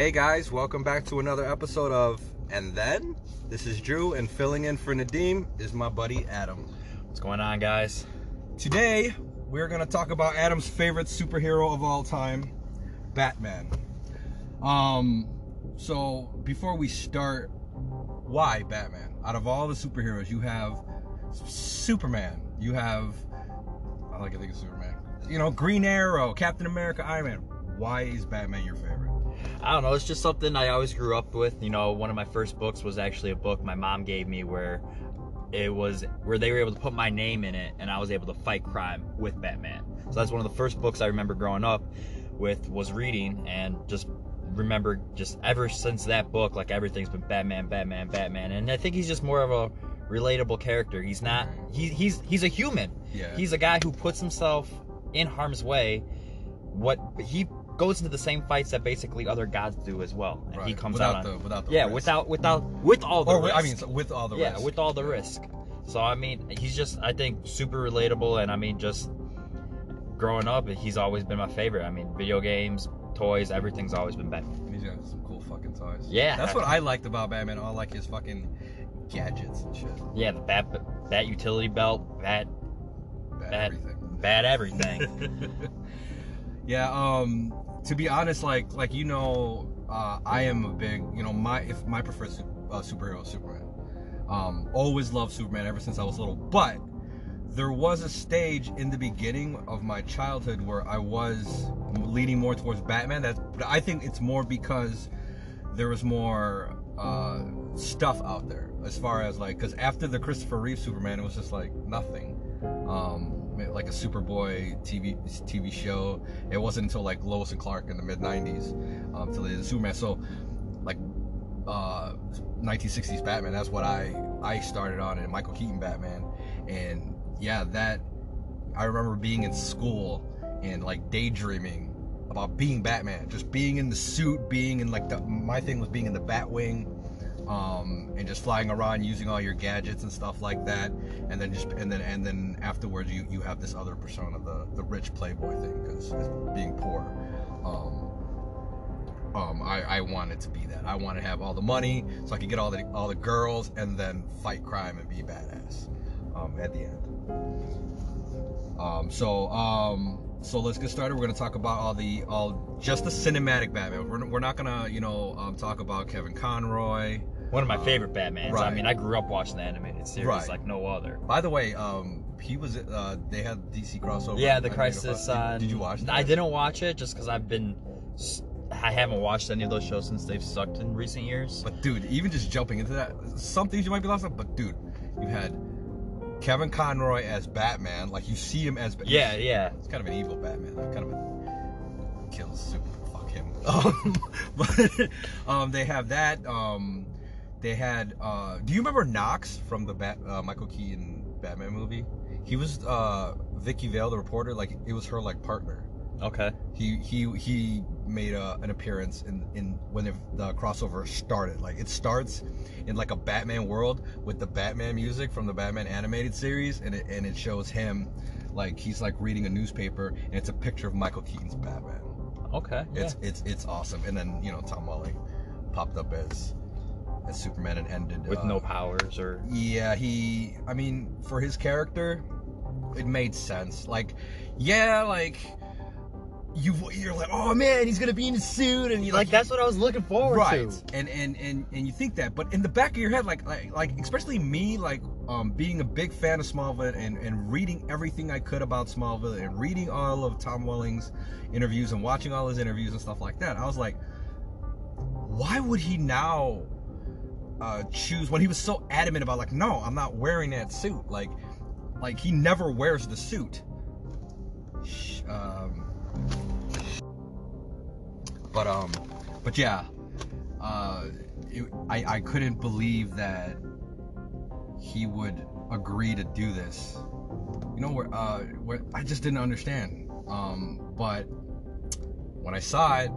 Hey guys, welcome back to another episode of And Then. This is Drew, and filling in for Nadim is my buddy Adam. What's going on, guys? Today, we're going to talk about Adam's favorite superhero of all time, Batman. Um, so before we start, why Batman? Out of all the superheroes, you have Superman, you have, I like to think of Superman, you know, Green Arrow, Captain America, Iron Man. Why is Batman your favorite? I don't know. It's just something I always grew up with. You know, one of my first books was actually a book my mom gave me where it was where they were able to put my name in it, and I was able to fight crime with Batman. So that's one of the first books I remember growing up with was reading, and just remember just ever since that book, like everything's been Batman, Batman, Batman, and I think he's just more of a relatable character. He's not. He, he's he's a human. Yeah. He's a guy who puts himself in harm's way. What he goes into the same fights that basically other gods do as well, and he comes Without out on the- without the yeah risk. without without with all the or risk. I mean, so with all the yeah risk. with all the risk. So I mean, he's just I think super relatable, and I mean just growing up, he's always been my favorite. I mean, video games, toys, everything's always been Batman. And he's got some cool fucking toys. Yeah. That's what I liked about Batman. I like his fucking gadgets and shit. Yeah, the bat bat utility belt, bat Bad Bad- everything. bat everything. yeah, um, to be honest, like like you know, uh, I am a big, you know, my if my preferred uh, superhero is Superman. Um, always loved Superman ever since I was little, but there was a stage in the beginning of my childhood where I was leaning more towards Batman. That's, but I think it's more because there was more uh, stuff out there as far as like, because after the Christopher Reeve Superman, it was just like nothing. Um, like a Superboy TV TV show. It wasn't until like Lois and Clark in the mid '90s um, until they did Superman. So, like, uh, 1960s Batman. That's what I I started on, and Michael Keaton Batman, and yeah, that I remember being in school and like daydreaming about being Batman, just being in the suit, being in like the my thing was being in the Batwing, um, and just flying around using all your gadgets and stuff like that, and then just and then and then afterwards you you have this other persona, the the rich playboy thing, because being poor. Um, um, I, I wanted to be that. I wanted to have all the money so I could get all the all the girls and then fight crime and be badass um, at the end. Um, so um, so let's get started. We're gonna talk about all the all just the cinematic Batman. We're, we're not gonna you know um, talk about Kevin Conroy. One of my Uh, favorite Batmans. I mean, I grew up watching the animated series Right. like no other. By the way, um, he was uh, they had DC crossover. Yeah, the Crisis Did- on. Did, you watch? That? I didn't watch it just because I've been. I haven't watched any of those shows since they've sucked in recent years. But dude, even just jumping into that, some things you might be lost on. But dude, you had Kevin Conroy as Batman. Like you see him as. Yeah, yeah. It's kind of an evil Batman. Like kind of a kills super. Fuck him. Um, but um, they have that. Um, they had. Uh, do you remember Knox from the Bat, uh, Michael Keaton Batman movie? He was uh, Vicki Vale, the reporter. Like it was her like partner. Okay. He he he made a, an appearance in in when the, the crossover started. Like it starts in like a Batman world with the Batman music from the Batman animated series, and it and it shows him like he's like reading a newspaper, and it's a picture of Michael Keaton's Batman. Okay. It's it's it's awesome. And then you know Tom Welling popped up as as Superman and ended With uh, no powers or. yeah, he. I mean, for his character, it made sense. Like, yeah, like you. You're like, oh man, he's gonna be in a suit, and you Like that's what I was looking forward right. to. And and and and you think that, but in the back of your head, like like like especially me, like um being a big fan of Smallville and and reading everything I could about Smallville and reading all of Tom Welling's interviews and watching all his interviews and stuff like that, I was like, why would he now? Uh, choose when he was so adamant about like no i'm not wearing that suit. Like like he never wears the suit. Um, but um but yeah uh it, I, I couldn't believe that he would agree to do this. You know where uh where i just didn't understand. Um but when i saw it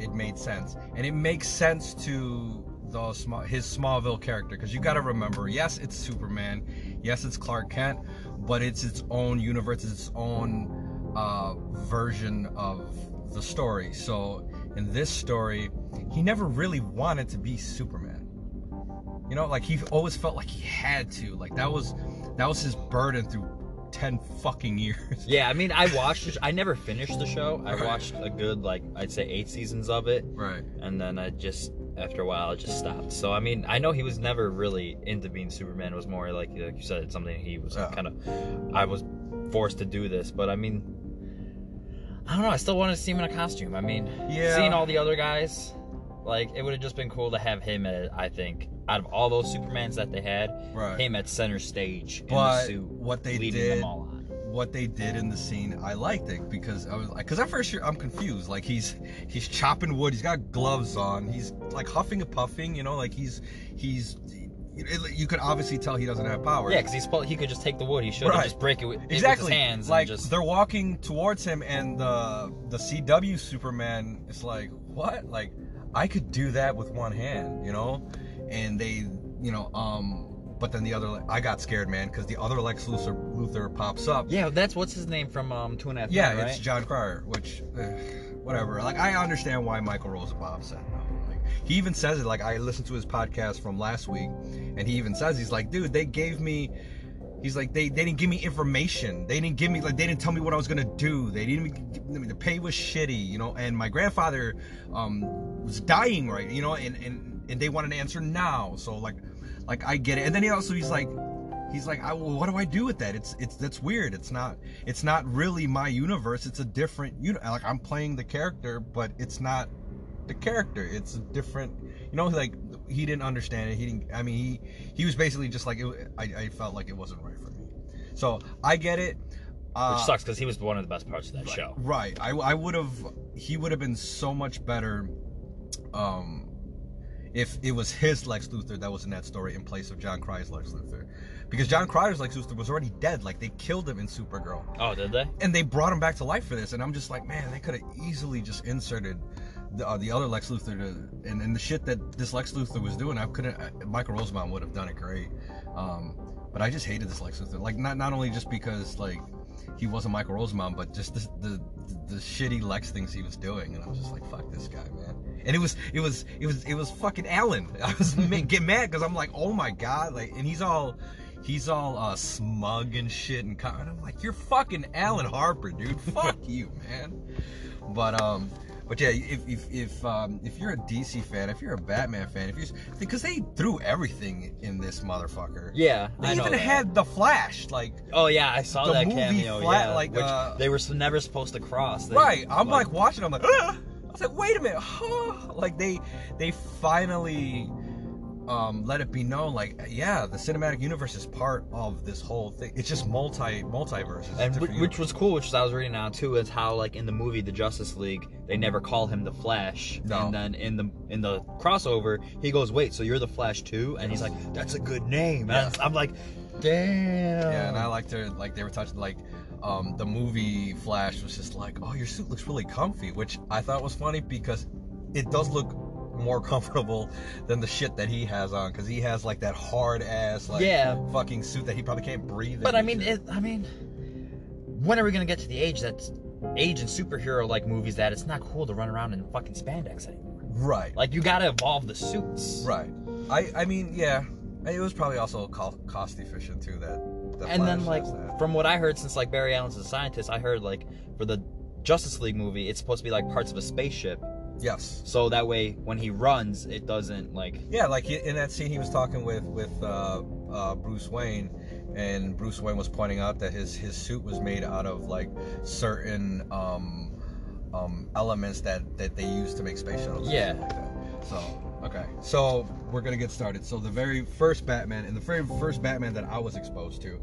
it made sense. And it makes sense to the small his smallville character because you got to remember yes it's superman yes it's clark kent but it's its own universe it's its own uh version of the story so in this story, he never really wanted to be Superman. You know, like he always felt like he had to. Like that was that was his burden through ten fucking years. Yeah, I mean, I watched. I never finished the show. I watched a good, like, I'd say eight seasons of it, Right. and then I just, after a while, it just stopped. So, I mean, I know he was never really into being Superman. It was more like, like you said, something he was Yeah. kind of. I was forced to do this, but I mean, I don't know. I still wanted to see him in a costume. I mean, Yeah. seeing all the other guys, like, it would have just been cool to have him. At, I think out of all those Supermans that they had, Right. him at center stage in the suit, what they leading did them all on. What they did in the scene, I liked it because I was like, because at first I'm confused. Like he's he's chopping wood, he's got gloves on, he's like huffing and puffing, you know, like he's he's you, you could obviously tell he doesn't have power. Yeah, because he's he could just take the wood. He should Right. just break it with, exactly. with his hands. like and just, they're walking towards him, and the the CW Superman is like, what? Like I could do that with one hand, you know? And they, you know, um. But then the other, I got scared, man, because the other Lex Luthor, Luthor pops up. yeah, that's what's his name from um, Two and a Half Yeah, Men, it's? Jon Cryer, which, uh, whatever. Like, I understand why Michael said no. Like, he even says it. Like, I listened to his podcast from last week, and he even says he's like, dude, they gave me. He's like, they, they didn't give me information. They didn't give me like they didn't tell me what I was gonna do. They didn't. Even, I mean, the pay was shitty, you know. And my grandfather um, was dying, right? You know, and and and they want an answer now. So like, like I get it. And then he also he's like, he's like, I, well, what do I do with that? It's it's that's weird. It's not it's not really my universe. It's a different you know Like I'm playing the character, but it's not the character. It's a different. You know, like he didn't understand it. He didn't. I mean, he he was basically just like it, I I felt like it wasn't right for me. So I get it. Uh, Which sucks because he was one of the best parts of that right, show. Right. I, I would have. He would have been so much better. Um, if it was his Lex Luthor that was in that story in place of Jon Cryer's Lex Luthor, because Jon Cryer's Lex Luthor was already dead. Like they killed him in Supergirl, Oh, did they? and they brought him back to life for this. And I'm just like, man, they could have easily just inserted the, uh, the other Lex Luthor to, and, and the shit that this Lex Luthor was doing. I couldn't. Uh, Michael Rosenbaum would have done it great. Um, but I just hated this Lex Luthor. Like not not only just because like he wasn't Michael Rosenbaum, but just the, the the shitty Lex things he was doing, and I was just like, fuck this guy, man. And it was it was it was it was fucking Alan. I was get mad because I'm like, oh my god, like, and he's all. He's all uh, smug and shit, and, kind I'm like, "You're fucking Alan Harper, dude. Fuck you, man." But um, but yeah, if if if um if you're a DC fan, if you're a Batman fan, if you're because they threw everything in this motherfucker. Yeah, They I know even had the Flash, like Oh yeah, I saw that movie cameo. flat, yeah, like, which uh, they were never supposed to cross. They, right. I'm like, watching. I'm like, ah! I was like, wait a minute, huh? like they they finally um let it be known, like yeah, the cinematic universe is part of this whole thing. It's just multi multiverses, and which, was cool, which I was reading now too, is how like in the movie The Justice League, they never call him the Flash, No. and then in the in the crossover, he goes, "Wait, so you're the Flash too?" And he's like, "That's a good name." And Yeah. I'm like, "Damn." Yeah, and I liked her like they were touching like um the movie Flash was just like, Oh, your suit looks really comfy, which I thought was funny because it does look more comfortable than the shit that he has on because he has like that hard ass like Yeah. fucking suit that he probably can't breathe in But I mean, it, I mean, when are we gonna get to the age that's age in superhero like movies that it's not cool to run around in fucking spandex anymore? right Like you gotta evolve the suits. right I I mean yeah it was probably also co- cost efficient too that, that and then like from what I heard, since like Barry Allen's a scientist, I heard like for the Justice League movie, it's supposed to be like parts of a spaceship, yes so that way when he runs, it doesn't like. Yeah, like he- in that scene, he was talking with with uh, uh, Bruce Wayne, and Bruce Wayne was pointing out that his his suit was made out of like certain um, um, elements that that they use to make space shuttles. Yeah. like that. So okay, so we're gonna get started. So the very first Batman, and the very first Batman that I was exposed to,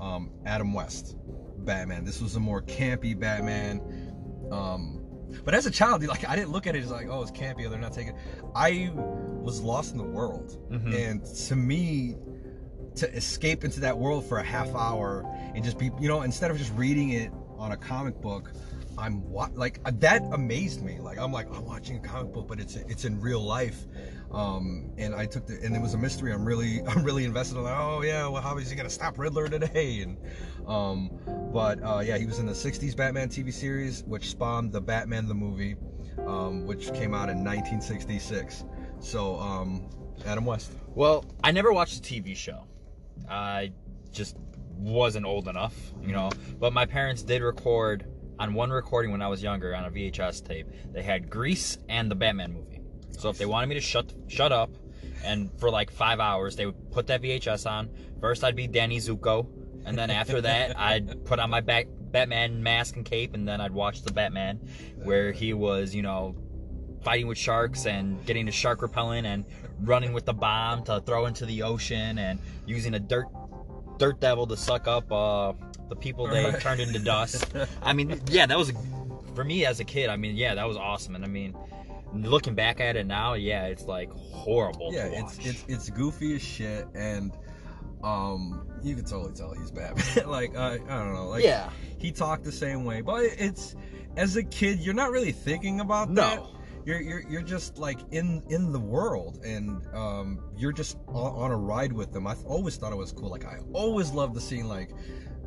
um, Adam West, Batman. This was a more campy Batman. Um, but as a child, like I didn't look at it as like, oh, it's campy, or they're not taking. I was lost in the world, Mhm. and to me, to escape into that world for a half hour and just be, you know, instead of just reading it on a comic book, I'm like that amazed me. Like I'm like I'm watching a comic book, but it's it's in real life. Um, and I took the and it was a mystery. I'm really I'm really invested in. Like, oh yeah, well how is he gonna stop Riddler today? And um, but uh, yeah, he was in the '60s Batman TV series, which spawned the Batman the movie, um, which came out in 1966. So um, Adam West. Well, I never watched the TV show. I just wasn't old enough, you know. But my parents did record on one recording when I was younger on a VHS tape. They had Grease and the Batman movie. So if they wanted me to shut shut up, and for like five hours they would put that VHS on. First I'd be Danny Zuko, and then after that I'd put on my back Batman mask and cape, and then I'd watch the Batman, where he was, you know, fighting with sharks and getting the shark repellent and running with the bomb to throw into the ocean and using a dirt dirt devil to suck up uh, the people they Right. turned into dust. I mean, yeah, that was for me as a kid. I mean, yeah, that was awesome. And I mean, looking back at it now, yeah, it's like horrible. yeah, it's it's it's goofy as shit, and um, you can totally tell he's Batman. like I, I don't know, like yeah, he talked the same way, but it's as a kid, you're not really thinking about that. You're, you're you're just like in in the world, and um, you're just on, on a ride with them. I always thought it was cool. Like I always loved the scene, like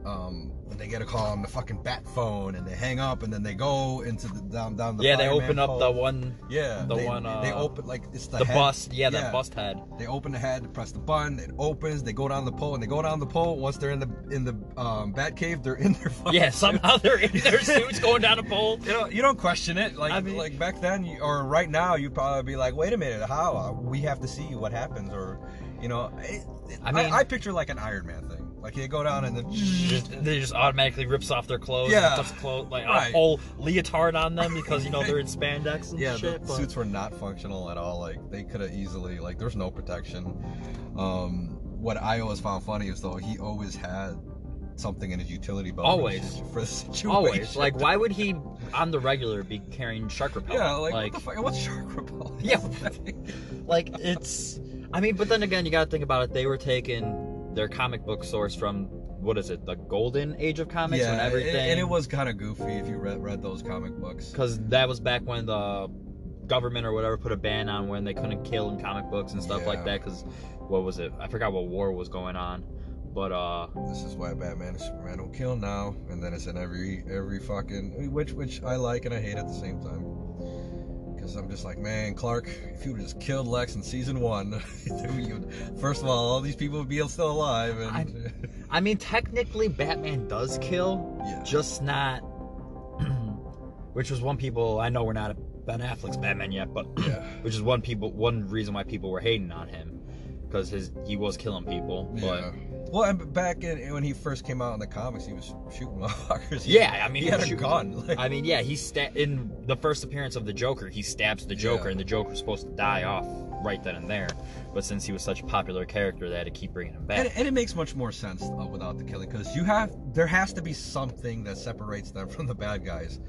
um, when they get a call on the fucking bat phone, and they hang up, and then they go into the down down the yeah, they open up pole. the one, yeah the they, one, they uh, open like it's the, the head. bust. Yeah, Yeah. that bust head. They open the head, press the button, it opens. They go down the pole, and they go down the pole. Once they're in the in the um, bat cave, they're in their Yeah, somehow they're in their suits going down a pole. You know, you don't question it. Like, I mean- like back then, you, or right now, you'd probably be like, "Wait a minute, how? Uh, We have to see what happens." Or, you know, it, it- I I, mean- I, picture like an Iron Man thing. Like they go down and then Just, they just automatically rips off their clothes. Yeah. and clothes like Right. a whole leotard on them because you know they're in spandex and yeah, shit. the suits were not functional at all. Like they could have easily like there's no protection. Um, what I always found funny is though he always had something in his utility belt Always. for the situation. Always. Like, why would he, on the regular, be carrying shark repellent? Yeah, like, what the fuck? What's shark repellent? Yeah. like it's. I mean, but then again, you gotta think about it. They were taking their comic book source from what is it, the golden age of comics, yeah, when everything. and it was kind of goofy if you read read those comic books. because that was back when the government or whatever put a ban on when they couldn't kill in comic books and stuff like that. Because what was it? I forgot what war was going on. But uh, This is why Batman and Superman don't kill now, and then it's in every every fucking which which I like and I hate at the same time. Because I'm just like, man, Clark, if you would just killed Lex in season one, first of all, all these people would be still alive, and I mean, technically, Batman does kill, yeah, just not. which was one people I know we're not a Ben Affleck's Batman yet, but yeah, which is one people one reason why people were hating on him because his he was killing people. But yeah. Well, and back in when he first came out in the comics, he was shooting motherfuckers. He- yeah, I mean, he had was a shooting- gun. Like, I mean, yeah, he sta- in the first appearance of the Joker, he stabs the Joker, Yeah. and the Joker's supposed to die off right then and there. But since he was such a popular character, they had to keep bringing him back. And, and it makes much more sense uh, without the killing because you have there has to be something that separates them from the bad guys,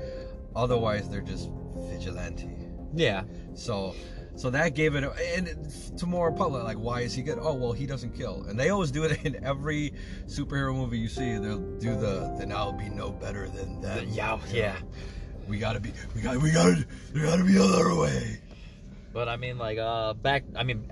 otherwise they're just vigilante. yeah, So, so that gave it and to more public like why is he good? Oh well, he doesn't kill, and they always do it in every superhero movie you see. They'll do the then I'll be no better than that. yeah, yeah. We gotta be. We gotta, We gotta. There gotta be another way. But I mean, like, uh, back, I mean,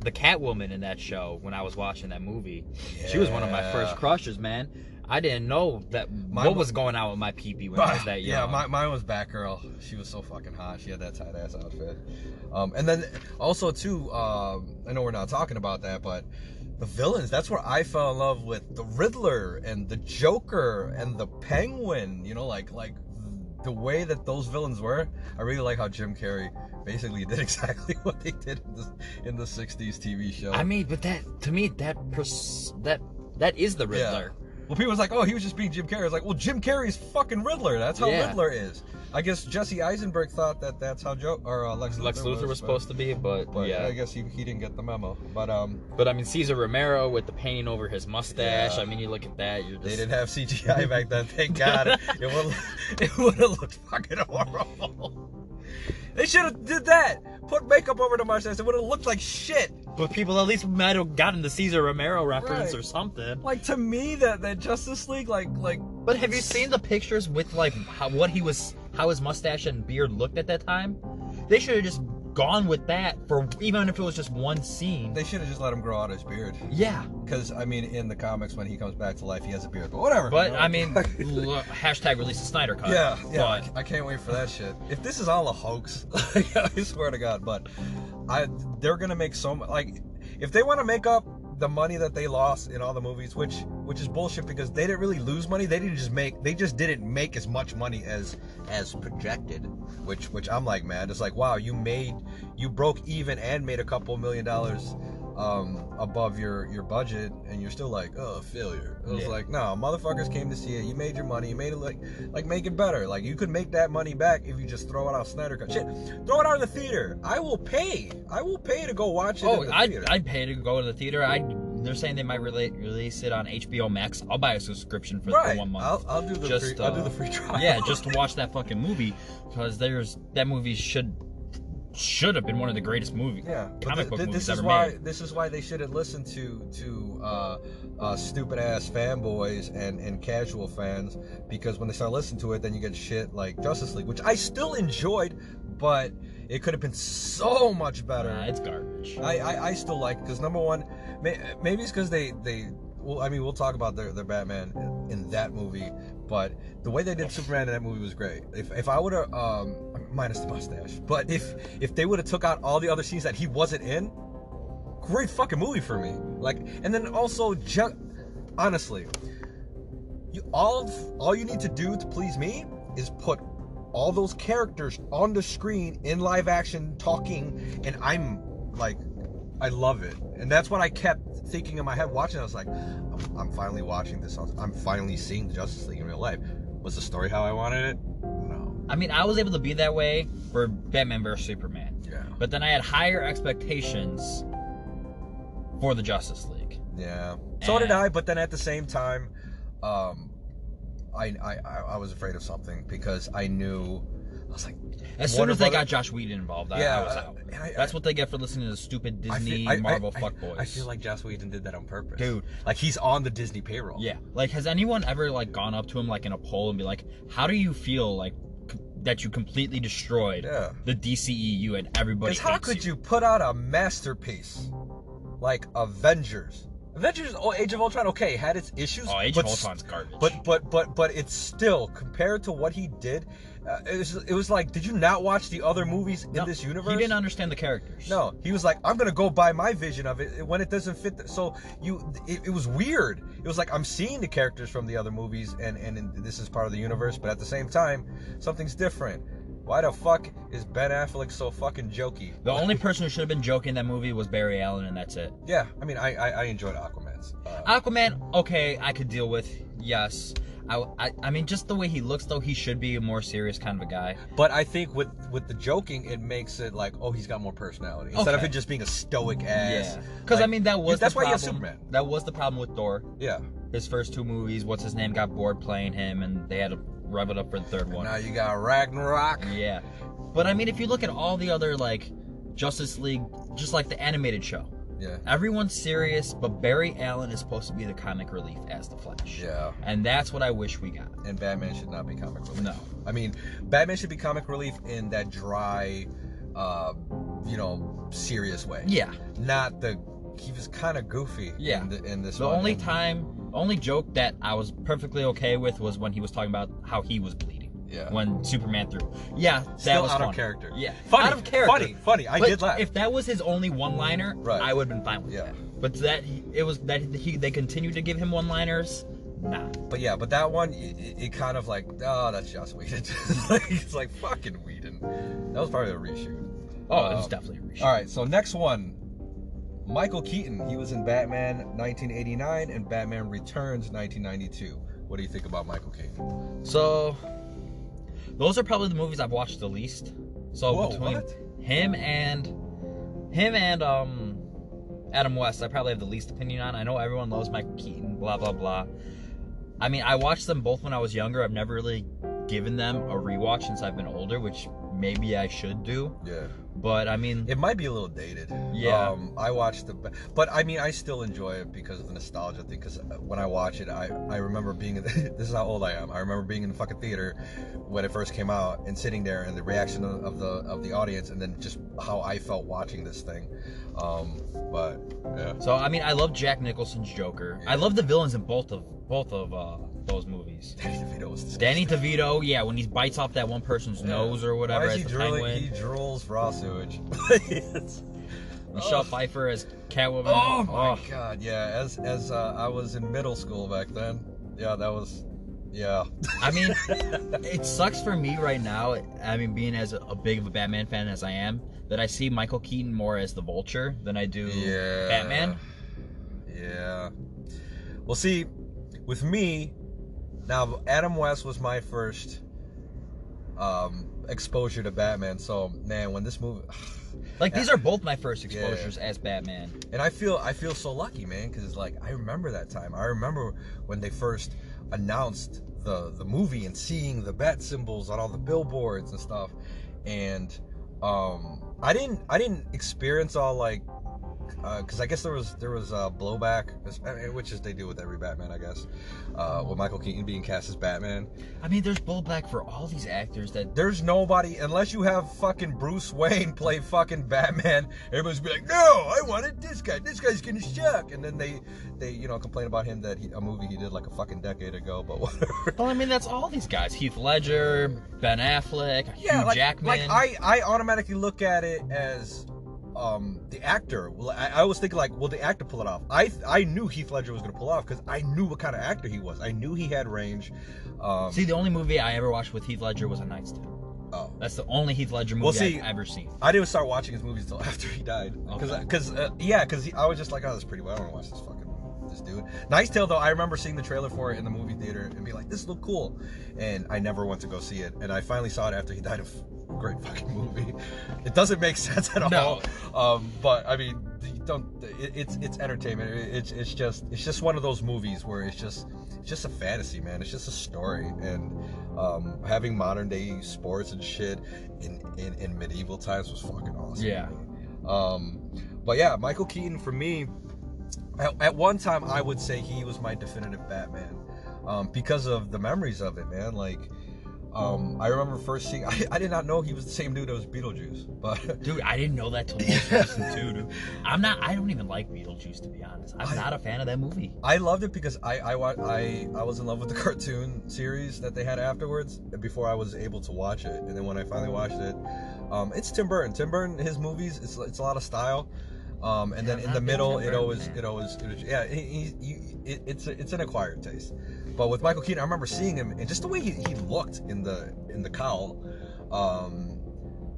the Catwoman in that show when I was watching that movie, she was one of my first crushes, man. I didn't know that Mine what was- was going on with my peepee when I was that yeah, young. my, mine was Batgirl. She was so fucking hot. She had that tight ass outfit. Um, and then also too, um, I know we're not talking about that, but the villains. That's where I fell in love with the Riddler and the Joker and the Penguin. You know, like like the way that those villains were. I really like how Jim Carrey basically did exactly what they did in the in the '60s TV show. I mean, but that to me, that pers- that that is the Yeah. Riddler. Well, people was like, "Oh, he was just being Jim Carrey." I was like, "Well, Jim Carrey's fucking Riddler. That's how Yeah. Riddler is." I guess Jesse Eisenberg thought that that's how Joe or uh, Lex, Lex Luthor was but- supposed to be, but, But yeah. I guess he, he didn't get the memo. But um, But I mean, Cesar Romero with the painting over his mustache. Yeah. I mean, you look at that, you're just. they didn't have CGI back then. Thank God. it would it would have looked fucking horrible. They should have did that. Put makeup over the mustache. It would have looked like shit. But people at least might have gotten the Cesar Romero reference Right. or something. Like to me, that that Justice League, like like But have you seen the pictures with like how, what he was, how his mustache and beard looked at that time? They should have just gone with that for even if it was just one scene. they should have just let him grow out his beard. yeah, Because I mean, in the comics, when he comes back to life, he has a beard. But whatever. but you know? I mean, l- hashtag release the Snyder cut. Yeah, yeah. But I can't wait for that shit. If this is all a hoax, like, I swear to God, but I they're gonna make so much. Like, if they want to make up the money that they lost in all the movies, which which is bullshit because they didn't really lose money. They didn't just make. They just didn't make as much money as as projected. Which which I'm like, man, it's like wow, you made you broke even and made a couple million dollars. Um, above your your budget, and you're still like, oh, failure. It was Yeah. like, no, motherfuckers came to see it. You made your money. You made it like like make it better. Like you could make that money back if you just throw it out Snyder cut. Shit, throw it out of the theater. I will pay. I will pay to go watch it. oh, the I'd. I'd pay to go to the theater. I they're saying they might rela- release it on HBO Max. I'll buy a subscription for, right. one month. I'll, I'll do the Just, free. I'll do uh, the free trial. yeah, just to watch that fucking movie because there's that movie should should have been one of the greatest movies. Yeah, comic thi- book thi- movies this is ever why made. this is why they shouldn't listen to to uh, uh, stupid ass fanboys and and casual fans because when they start listening to it, then you get shit like Justice League, which I still enjoyed, but it could have been so much better. Nah, it's garbage. I, I, I still like because number one, may, maybe it's because they they well I mean we'll talk about their, their Batman in that movie, but the way they did Superman in that movie was great. If, if I would have um minus the mustache, but if if they would have took out all the other scenes that he wasn't in, great fucking movie for me. Like and then also honestly, you all all you need to do to please me is put all those characters on the screen in live action talking and i'm like i love it. And that's what i kept thinking in my head watching. I was like i'm, I'm finally watching this. I'm finally seeing the justice league in real life. Was the story how i wanted it? No. I mean, I was able to be that way for Batman vs Superman, yeah. But then I had higher expectations for the Justice League. yeah. So did i but then at the same time um I, I I I was afraid of something because I knew I was like As soon as they got Joss Whedon involved, I, Yeah, I was out. and I- That's what they get for listening to the stupid I Disney feel- I- I- Marvel I, fuckboys. I feel like Joss Whedon did that on purpose, Dude. Like he's on the Disney payroll. Yeah. Like, has anyone ever like gone up to him like in a poll and be like, "How do you feel like c- that you completely destroyed Yeah. the DCEU and everybody?" Because how could you put out a masterpiece like Avengers? Avengers: oh, Age of Ultron, okay, had its issues. Oh, Age but of Ultron's garbage. But but but but it's still compared to what he did. Uh, it, was, it was like, did you not watch the other movies in No, this universe? He didn't understand the characters. No, he was like, I'm gonna go by my vision of it when it doesn't fit. The, so you, it, it was weird. It was like I'm seeing the characters from the other movies, and and this is part of the universe, but at the same time, something's different. Why the fuck is Ben Affleck so fucking jokey? The only person who should have been joking in that movie was Barry Allen, and that's it. Yeah, I mean, I I, I enjoyed Aquaman's. Uh, Aquaman, okay, I could deal with. Yes. I, I, I mean, just the way he looks, though, he should be a more serious kind of a guy. but I think with with the joking, it makes it like, oh, he's got more personality instead of it just being a stoic ass. Yeah. Because, I like- mean, that was that's the why have problem. Superman. That was the problem with Thor. Yeah. His first two movies, what's his name, got bored playing him, and they had to rev it up for the third one. Now you got Ragnarok. Yeah. But, I mean, if you look at all the other, like, Justice League, just like the animated show, Yeah. everyone's serious, but Barry Allen is supposed to be the comic relief as the Flash. Yeah. And that's what I wish we got. And Batman should not be comic relief. No. I mean, Batman should be comic relief in that dry, uh, you know, serious way. Yeah. Not the. He was kind of goofy. Yeah. In, the, in this. The one. only time, only joke that I was perfectly okay with was when he was talking about how he was bleeding Yeah. when Superman threw. Yeah, that Still was out funny. of character. Yeah, Funny. out of character. Funny. Funny. I But did laugh. If that was his only one-liner, Right. I would have been fine with Yeah. that. But that it was that he they continued to give him one-liners. Nah. But yeah, but that one, it, it kind of like, oh, that's Joss Whedon. like, it's like fucking Whedon. That was probably a reshoot. Oh, it was Um, definitely a reshoot. All right, so next one, Michael Keaton. He was in Batman 1989 and Batman Returns 1992. What do you think about Michael Keaton? So those are probably the movies I've watched the least. So Whoa, between what? him and him and um Adam West, I probably have the least opinion on. I know everyone loves Michael Keaton, blah blah blah. I mean, I watched them both when I was younger. I've never really given them a rewatch since I've been older, which maybe I should do. Yeah. But I mean, It might be a little dated. Yeah. Um, I watched the, but I mean, I still enjoy it because of the nostalgia thing. Because when I watch it, I I remember being. This is how old I am. I remember being in the fucking theater when it first came out and sitting there and the reaction of, of the of the audience and then just how I felt watching this thing. Um, but yeah. so I mean, I love Jack Nicholson's Joker. I love the villains in both of both of uh, those movies. Danny DeVito was disgusting. Danny DeVito, yeah, when he bites off that one person's Yeah. nose or whatever Why is as he drooling? He drools raw sewage. Michelle Oh. Pfeiffer as Catwoman. Oh my god, yeah. As as uh, I was in middle school back then, yeah, that was, yeah. I mean, it sucks for me right now. I mean, being as a, a big of a Batman fan as I am, that I see Michael Keaton more as the Vulture than I do yeah. Batman. Yeah. Well, see, with me, now Adam West was my first um, exposure to Batman. So man, when this movie, Like these are both my first Yeah. exposures as Batman. and I feel I feel so lucky, man, because like I remember that time. I remember when they first announced the the movie and seeing the bat symbols on all the billboards and stuff, and um, I didn't I didn't experience all like because I guess there was there was uh, blowback, which is they do with every Batman, I guess, uh, with Michael Keaton being cast as Batman. I mean, there's blowback for all these actors that There's nobody unless you have fucking Bruce Wayne play fucking Batman. Everybody's be like, no, I wanted this guy. This guy's gonna suck. And then they they you know complain about him that he, a movie he did like a fucking decade ago, but whatever. Well, I mean, that's all these guys: Heath Ledger, Ben Affleck, yeah, Hugh like, Jackman. like I I automatically look at it as um the actor. Well, I, I always think like, will the actor pull it off? I I knew Heath Ledger was gonna pull it off because I knew what kind of actor he was. I knew he had range. Um, See, the only movie I ever watched with Heath Ledger was A Knight's Tale. oh. That's the only Heath Ledger movie Well, see, I've ever seen. I didn't start watching his movies until after he died. Because, Okay. because uh, yeah, because I was just like, oh, that's pretty. Well, I don't want to watch this fucking this dude. Knight's Tale though, I remember seeing the trailer for it in the movie theater and be like, this look cool, and I never went to go see it. And I finally saw it after he died. Of great fucking movie. It doesn't make sense at No. all. Um, but I mean, don't. It, it's it's entertainment. It- It's it's just it's just one of those movies where it's just it's just a fantasy, man. It's just a story, and um, having modern day sports and shit in, in in medieval times was fucking awesome. Yeah. Um, but yeah, Michael Keaton for me, at, at one time I would say he was my definitive Batman, um, because of the memories of it, man. Like, um, I remember first seeing. I, I did not know he was the same dude that was Beetlejuice, but Dude, I didn't know that till most recent too, dude. I'm not. I don't even like Beetlejuice to be honest. I'm I- not a fan of that movie. I loved it because I I I I was in love with the cartoon series that they had afterwards before I was able to watch it, and then when I finally watched it, um, it's Tim Burton. Tim Burton, his movies, it's it's a lot of style. Um, and Yeah, then in the middle, it always, it always, it was, yeah, he, he, he, it, it's a, it's an acquired taste. But with Michael Keaton, I remember seeing him and just the way he, he looked in the in the cowl, um,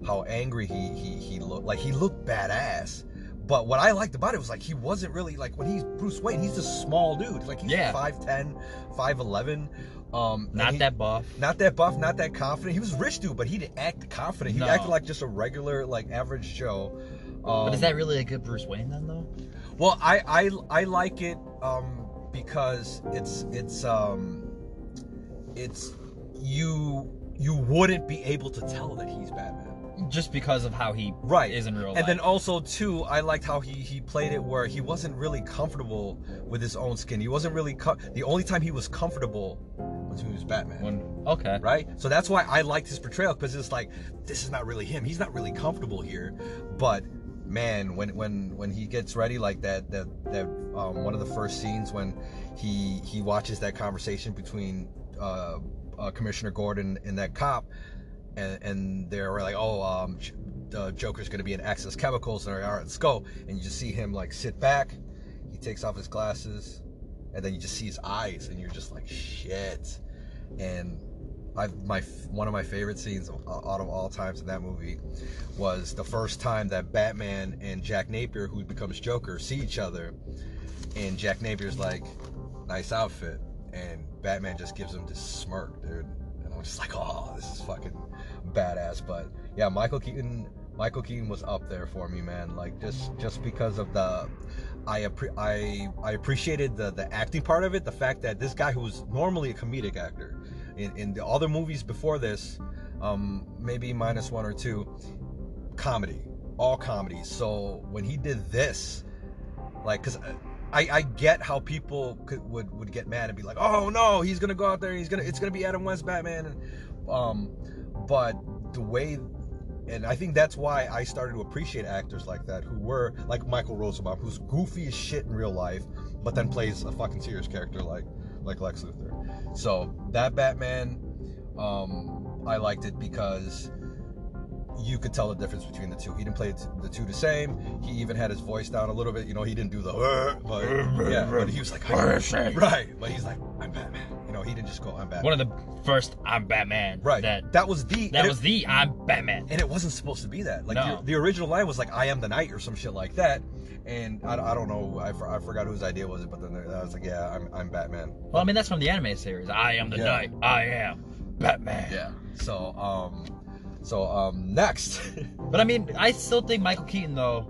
how angry he he he looked, like he looked badass. But what I liked about it was like he wasn't really like when he's Bruce Wayne, he's a small dude. Like he's Yeah. 5'10, 5'11. Um, Not he- that buff. not that buff, not that confident. He was rich dude, but he didn't act confident. He No. acted like just a regular, like average Joe. Um, But is that really a good Bruce Wayne then, though? well, I I I like it um, because it's it's um it's you you wouldn't be able to tell that he's Batman. Just because of how he Right. is in real life. And then also too, I liked how he he played it where he wasn't really comfortable with his own skin. He wasn't really co- the only time he was comfortable was when he was Batman. when okay, right? So that's why I liked his portrayal because it's like this is not really him. He's not really comfortable here, but man, when when when he gets ready like that that that um, one of the first scenes when he he watches that conversation between uh, uh, Commissioner Gordon and that cop, and and they're like, oh, um, the Joker's gonna be in Axis Chemicals, and they're like, all right, let's go, and you just see him like sit back, he takes off his glasses, and then you just see his eyes, and you're just like, shit, and I've my one of my favorite scenes out of all times in that movie was the first time that Batman and Jack Napier, who becomes Joker, see each other, and Jack Napier's like, "Nice outfit," and Batman just gives him this smirk, dude, and I'm just like, "Oh, this is fucking badass." But yeah, Michael Keaton, Michael Keaton was up there for me, man. Like just just because of the. I, appre- I I appreciated the the acting part of it, the fact that this guy who was normally a comedic actor, in, in the other movies before this, um, maybe minus one or two, comedy, all comedy. So when he did this, like, cause I, I get how people could, would would get mad and be like, oh no, he's gonna go out there, he's gonna, it's gonna be Adam West Batman, and, um, but the way and I think that's why I started to appreciate actors like that who were like Michael Rosenbaum, who's goofy as shit in real life, but then plays a fucking serious character like like Lex Luthor. So that Batman, um, I liked it because you could tell the difference between the two. He didn't play the two the same. He even had his voice down a little bit. You know, he didn't do the, but yeah, but he was like, right. But he's like, I'm Batman. You know, he didn't just go, I'm Batman. One of the first I'm Batman. Right. That that was the that was it, the I'm Batman. and it wasn't supposed to be that. Like No. the, the original line was like, I am the night or some shit like that. And I, I don't know, I, I forgot whose idea was it, but then I was like, yeah, I'm, I'm Batman. Well, I mean that's from the anime series. I am the Yeah. night. I am Batman. Yeah. So, um, so um, next. But I mean, I still think Michael Keaton though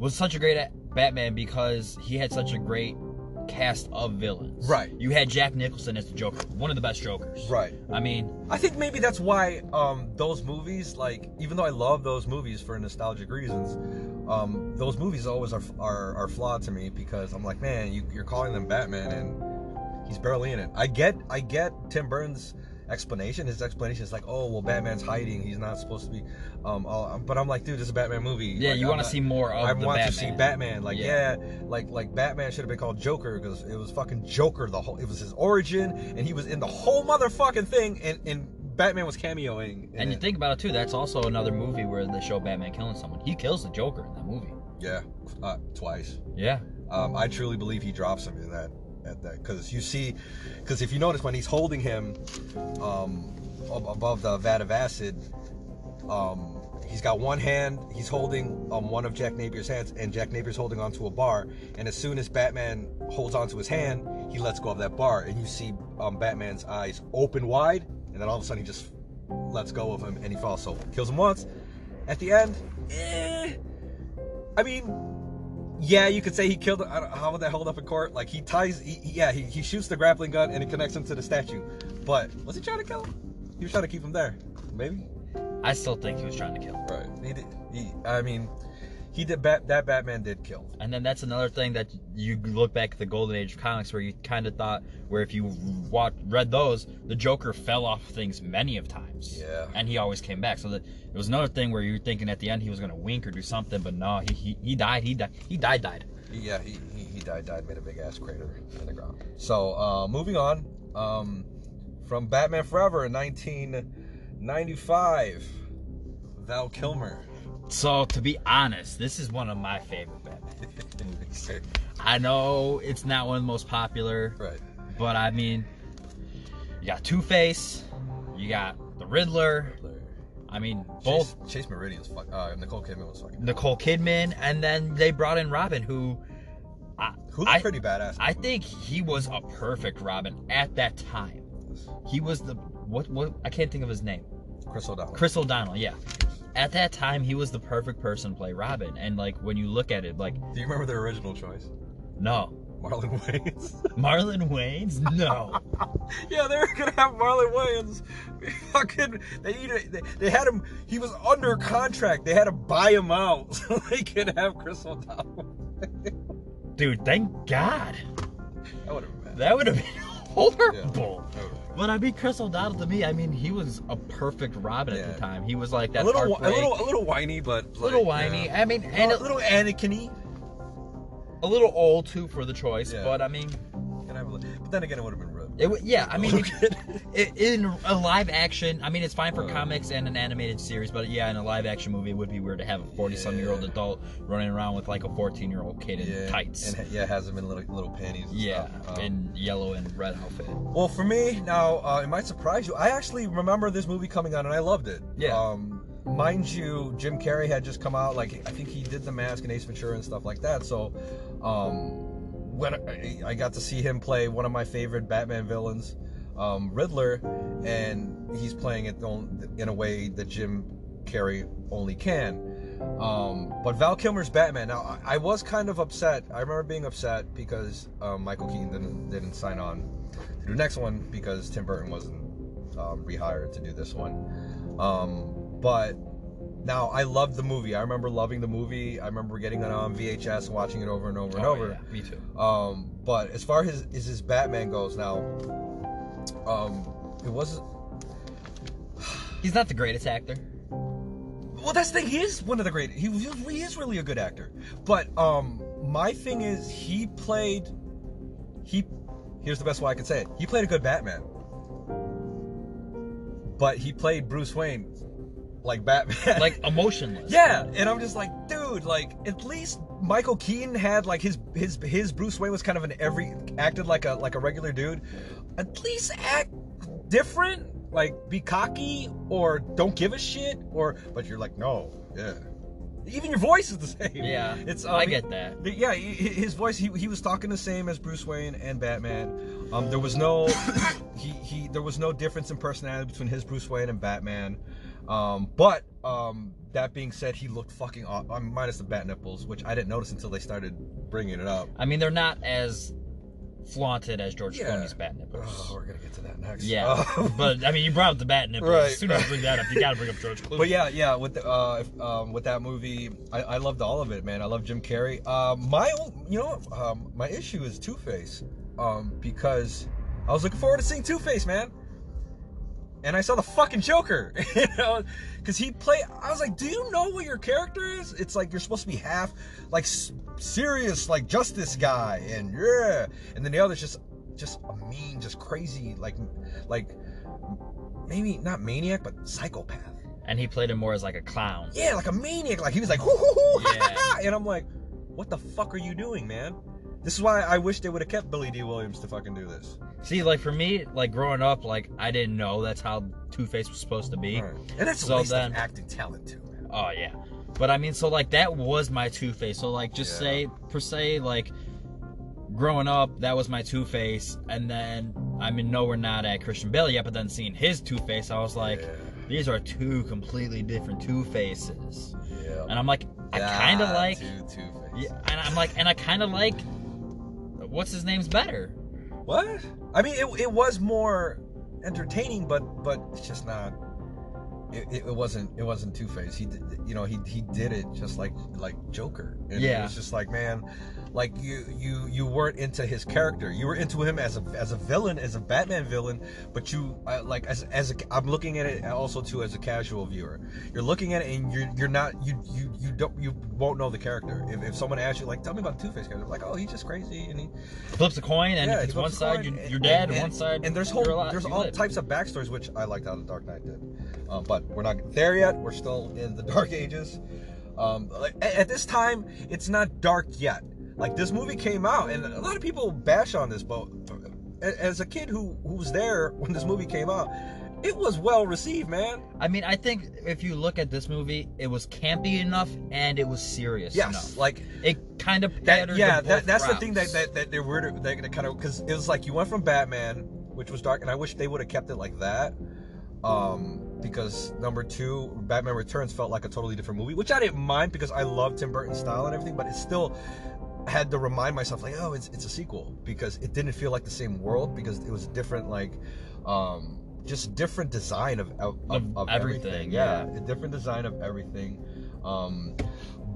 was such a great Batman because he had such a great cast of villains. Right. You had Jack Nicholson as the Joker, one of the best Jokers. right. I mean, I think maybe that's why um, those movies, like, even though I love those movies for nostalgic reasons, um, those movies always are, are are flawed to me because I'm like, man, you, you're calling them Batman and he's barely in it. I get I get Tim Burton's explanation. His explanation is like, oh, well, Batman's hiding. He's not supposed to be. Um, all, but I'm like, dude, this is a Batman movie. yeah, Like, you want to see more of I the want Batman. to see Batman. Like, Yeah. yeah, like like Batman should have been called Joker because it was fucking Joker. The whole it was his origin, and he was in the whole motherfucking thing, and, and Batman was cameoing. in And you it. think about it too, that's also another movie where they show Batman killing someone. He kills the Joker in that movie. yeah, uh, twice. Yeah. Um, I truly believe he drops him in that at that because you see, because if you notice when he's holding him um, ab- above the vat of acid, um, he's got one hand. He's holding um, one of Jack Napier's hands, and Jack Napier's holding onto a bar. And as soon as Batman holds onto his hand, he lets go of that bar, and you see um, Batman's eyes open wide, and then all of a sudden he just lets go of him, and he falls. So kills him once. At the end, eh, I mean, yeah, you could say he killed. I don't, how would that hold up in court? Like he ties. He, he- yeah, he, he shoots the grappling gun and it connects him to the statue. But was he trying to kill him? He was trying to keep him there. Maybe. I still think he was trying to kill. him. Right. He did. He. I mean, he did. Bat, that Batman did kill. And then that's another thing that you look back at the golden age of comics where you kind of thought where if you watch, read those, the Joker fell off things many of times. Yeah. And he always came back. So that it was another thing where you were thinking at the end he was gonna wink or do something, but no, he he, he died. He died. He died. Died. Yeah. He, he he died. Died. Made a big ass crater in the ground. So uh, moving on. Um, from Batman Forever in 1995, Val Kilmer. So to be honest, this is one of my favorite Batman movies. I know it's not one of the most popular, right. but I mean, you got Two Face, you got the Riddler. I mean, both Chase, Chase Meridian's fuck. Uh, Nicole Kidman was fucking. Nicole Kidman, and then they brought in Robin, who I, Who looked I, pretty badass. I think he was a perfect Robin at that time. He was the what? What? I can't think of his name. Chris O'Donnell. Chris O'Donnell. Yeah. At that time, he was the perfect person to play Robin, and like when you look at it, like Do you remember their original choice? no, Marlon Wayans. Marlon Wayans, no. yeah, they were gonna have Marlon Wayans. Fucking, they, they they had him. He was under contract. They had to buy him out so they could have Chris O'Donnell. Dude, thank God. That would have been. That would have been horrible. Would've But I mean, Chris O'Donnell to me, I mean, he was a perfect Robin at the time. He was like that a little, a little, a little whiny, but like, little whiny. yeah. I mean, and a a, little Anakin-y. a little old too for the choice. Yeah. But I mean, a But then again, it would have been. It w- yeah. I mean, it, it, in a live action, I mean, it's fine for Uh. comics and an animated series. But yeah, in a live action movie, it would be weird to have a forty-some year old adult running around with like a fourteen-year-old kid in yeah, tights. and yeah, has him in little little panties. And yeah. Um, in yellow and red outfit. Well, for me now, uh, it might surprise you. I actually remember this movie coming on, and I loved it. Yeah. Um, mind you, Jim Carrey had just come out. Like I think he did The Mask and Ace Ventura and stuff like that. So, um, when I, got to see him play one of my favorite Batman villains, um, Riddler, and he's playing it in a way that Jim Carrey only can. Um, but Val Kilmer's Batman. Now, I, I was kind of upset. I remember being upset because um, Michael Keaton didn't, didn't sign on to do the next one because Tim Burton wasn't um, rehired to do this one. Um, but now I loved the movie. I remember loving the movie. I remember getting it on VHS, and watching it over and over and Oh, over. yeah, me too. Um, but as far as, as his Batman goes now, um, it wasn't. He's not the greatest actor. Well, that's the thing. He is one of the great. He, he is really a good actor. But um, my thing is, he played. He. Here's the best way I can say it. He played a good Batman. But he played Bruce Wayne like Batman. Like emotionless. Yeah, and I'm just like, dude, like at least Michael Keaton had like his his his Bruce Wayne was kind of an every acted like a like a regular dude. At least act different, like be cocky or don't give a shit or but you're like, no, yeah. Even your voice is the same. Yeah, it's I um, get that. Yeah, he- his voice. He, he was talking the same as Bruce Wayne and Batman. Um, there was no he, he there was no difference in personality between his Bruce Wayne and Batman. Um, but um, that being said, he looked fucking um, minus the bat nipples, which I didn't notice until they started bringing it up. I mean, they're not as flaunted as George Yeah. Clooney's bat nipples. Oh, we're gonna get to that next. Yeah, Um, but I mean, you brought up the bat nipples. Right. As soon as you bring that up, you gotta bring up George Clooney. But yeah, yeah, with the, uh, if, um, with that movie, I, I loved all of it, man. I love Jim Carrey. Um, my, you know, um, my issue is Two Face, um, because I was looking forward to seeing Two Face, man. And I saw the fucking Joker, you know, because he played. I was like, "Do you know what your character is?" It's like you're supposed to be half like serious, like justice guy, and yeah, and then the other's just, just a mean, just crazy, like, like maybe not maniac, but psychopath. and he played him more as like a clown. Yeah, like a maniac. Like he was like, hoo, hoo, hoo, Yeah. ha. and I'm like, what the fuck are you doing, man? This is why I wish they would have kept Billy Dee Williams to fucking do this. See, like for me, like growing up, like I didn't know that's how Two Face was supposed to be. Right. And that's So a waste then- of acting talent too, man. Oh yeah. But I mean, so like that was my Two Face. So like, just Yeah. say per se, like growing up, that was my Two Face, and then I mean, no, we're not at Christian Bale yet. But then seeing his Two Face, I was like, Yeah. these are two completely different Two Faces. Yeah. And I'm like, I kind of like, Two Two Face. yeah, and I'm like, and I kind of like, what's his name's better. What? I mean, it, it was more entertaining, but but it's just not. It, it, it wasn't it wasn't Two Face. He did, you know he he did it just like like Joker. And It Yeah. was just like man, like you you you weren't into his character. You were into him as a as a villain, as a Batman villain. But you uh, like as as a, I'm looking at it also too as a casual viewer. You're looking at it and you're you're not you you you don't you won't know the character. If, if someone asks you like tell me about Two Face character, like oh he's just crazy and he Flips a coin, and Yeah, it's one side, you're, dead, and- and one side, and there's whole alive, there's all live. types of backstories which I liked how the Dark Knight did, um, but we're not there yet. We're still in the Dark Ages. Um, at this time, it's not dark yet. Like this movie came out, and a lot of people bash on this, but as a kid who who was there when this movie came out, it was well received, man. I mean, I think if you look at this movie, it was campy enough and it was serious Yes, enough. like It kind of that. Yeah, that, that's the thing that, that that they were that, they kind of because it was like you went from Batman, which was dark, and I wish they would have kept it like that. Um, because number two, Batman Returns felt like a totally different movie, which I didn't mind because I love Tim Burton's style and everything, but it still had to remind myself like, oh, it's it's a sequel because it didn't feel like the same world because it was different like, um, just different design of of, of, Of everything, everything. yeah. a different design of everything. Um,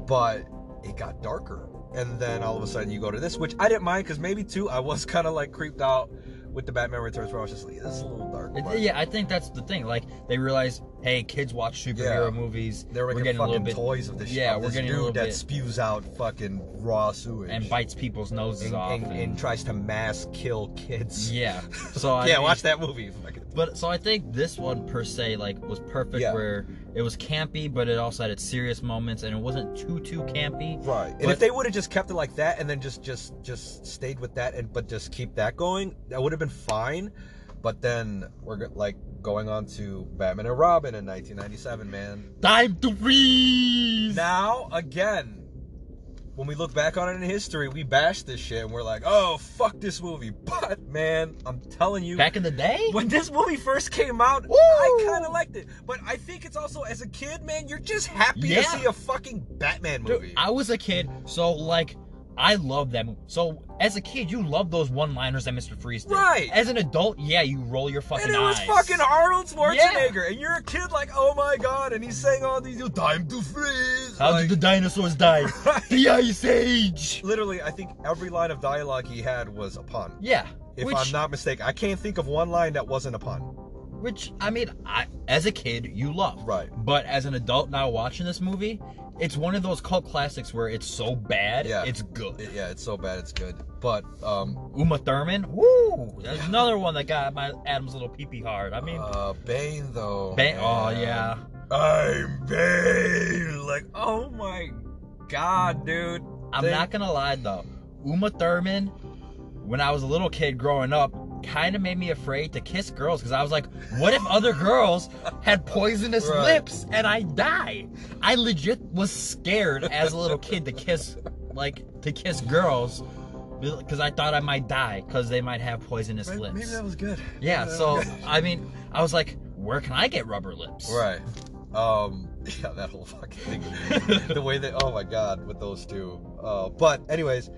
but it got darker. And then all of a sudden you go to this, which I didn't mind because maybe too I was kind of like creeped out with the Batman Returns where I was just like, this is a little dark. But yeah, I think that's the thing. Like they realize, hey, kids watch superhero Yeah. movies. They're we're making getting a little fucking bit toys of this shit. yeah, of we're this getting a dude little that bit- spews out fucking raw sewage and bites people's noses and, off. and, and tries to mass kill kids. yeah, so I yeah, mean- watch that movie. Fucking- But so I think this one per se like was perfect Yeah. where it was campy, but it also had its serious moments, and it wasn't too too campy. Right. And if they would have just kept it like that and then just just just stayed with that and but just keep that going, that would have been fine. But then we're like going on to Batman and Robin in 1997, man. Time to freeze. Now again, when we look back on it in history, we bash this shit and we're like, "Oh, fuck this movie." But man, I'm telling you, Back in the day, when this movie first came out, Woo! I kind of liked it. But I think it's also as a kid, man, you're just happy Yeah. to see a fucking Batman movie. Dude, movie. I was a kid, so like I love that movie. So as a kid, you love those one-liners that Mr. Freeze did. Right. As an adult, yeah, you roll your fucking eyes. And it was eyes. fucking Arnold Schwarzenegger, yeah. and you're a kid like, oh my god, and he's saying all these, time to freeze. How like, did the dinosaurs die? the Ice Age. Literally, I think every line of dialogue he had was a pun. Yeah. If which, I'm not mistaken, I can't think of one line that wasn't a pun. Which I mean, I as a kid you love. Right. But as an adult now watching this movie, it's one of those cult classics where it's so bad, Yeah. it's good. It- yeah, it's so bad, it's good. But um, Uma Thurman, woo! That's another one that got my Adam's little pee hard. I mean, uh, Bane though. Bane- oh yeah. I'm Bane. Like, oh my god, dude. I'm They- not gonna lie though, Uma Thurman, when I was a little kid growing up, kind of made me afraid to kiss girls because I was like, what if other girls had poisonous Right. lips and I die? I legit was scared as a little kid to kiss, like to kiss girls. Because I thought I might die because they might have poisonous Maybe, lips. maybe that was good. yeah, that so good. I mean, I was like, where can I get rubber lips? Right. Um. Yeah, that whole fucking thing. the way that. Oh my god, with those two. Uh. But anyways,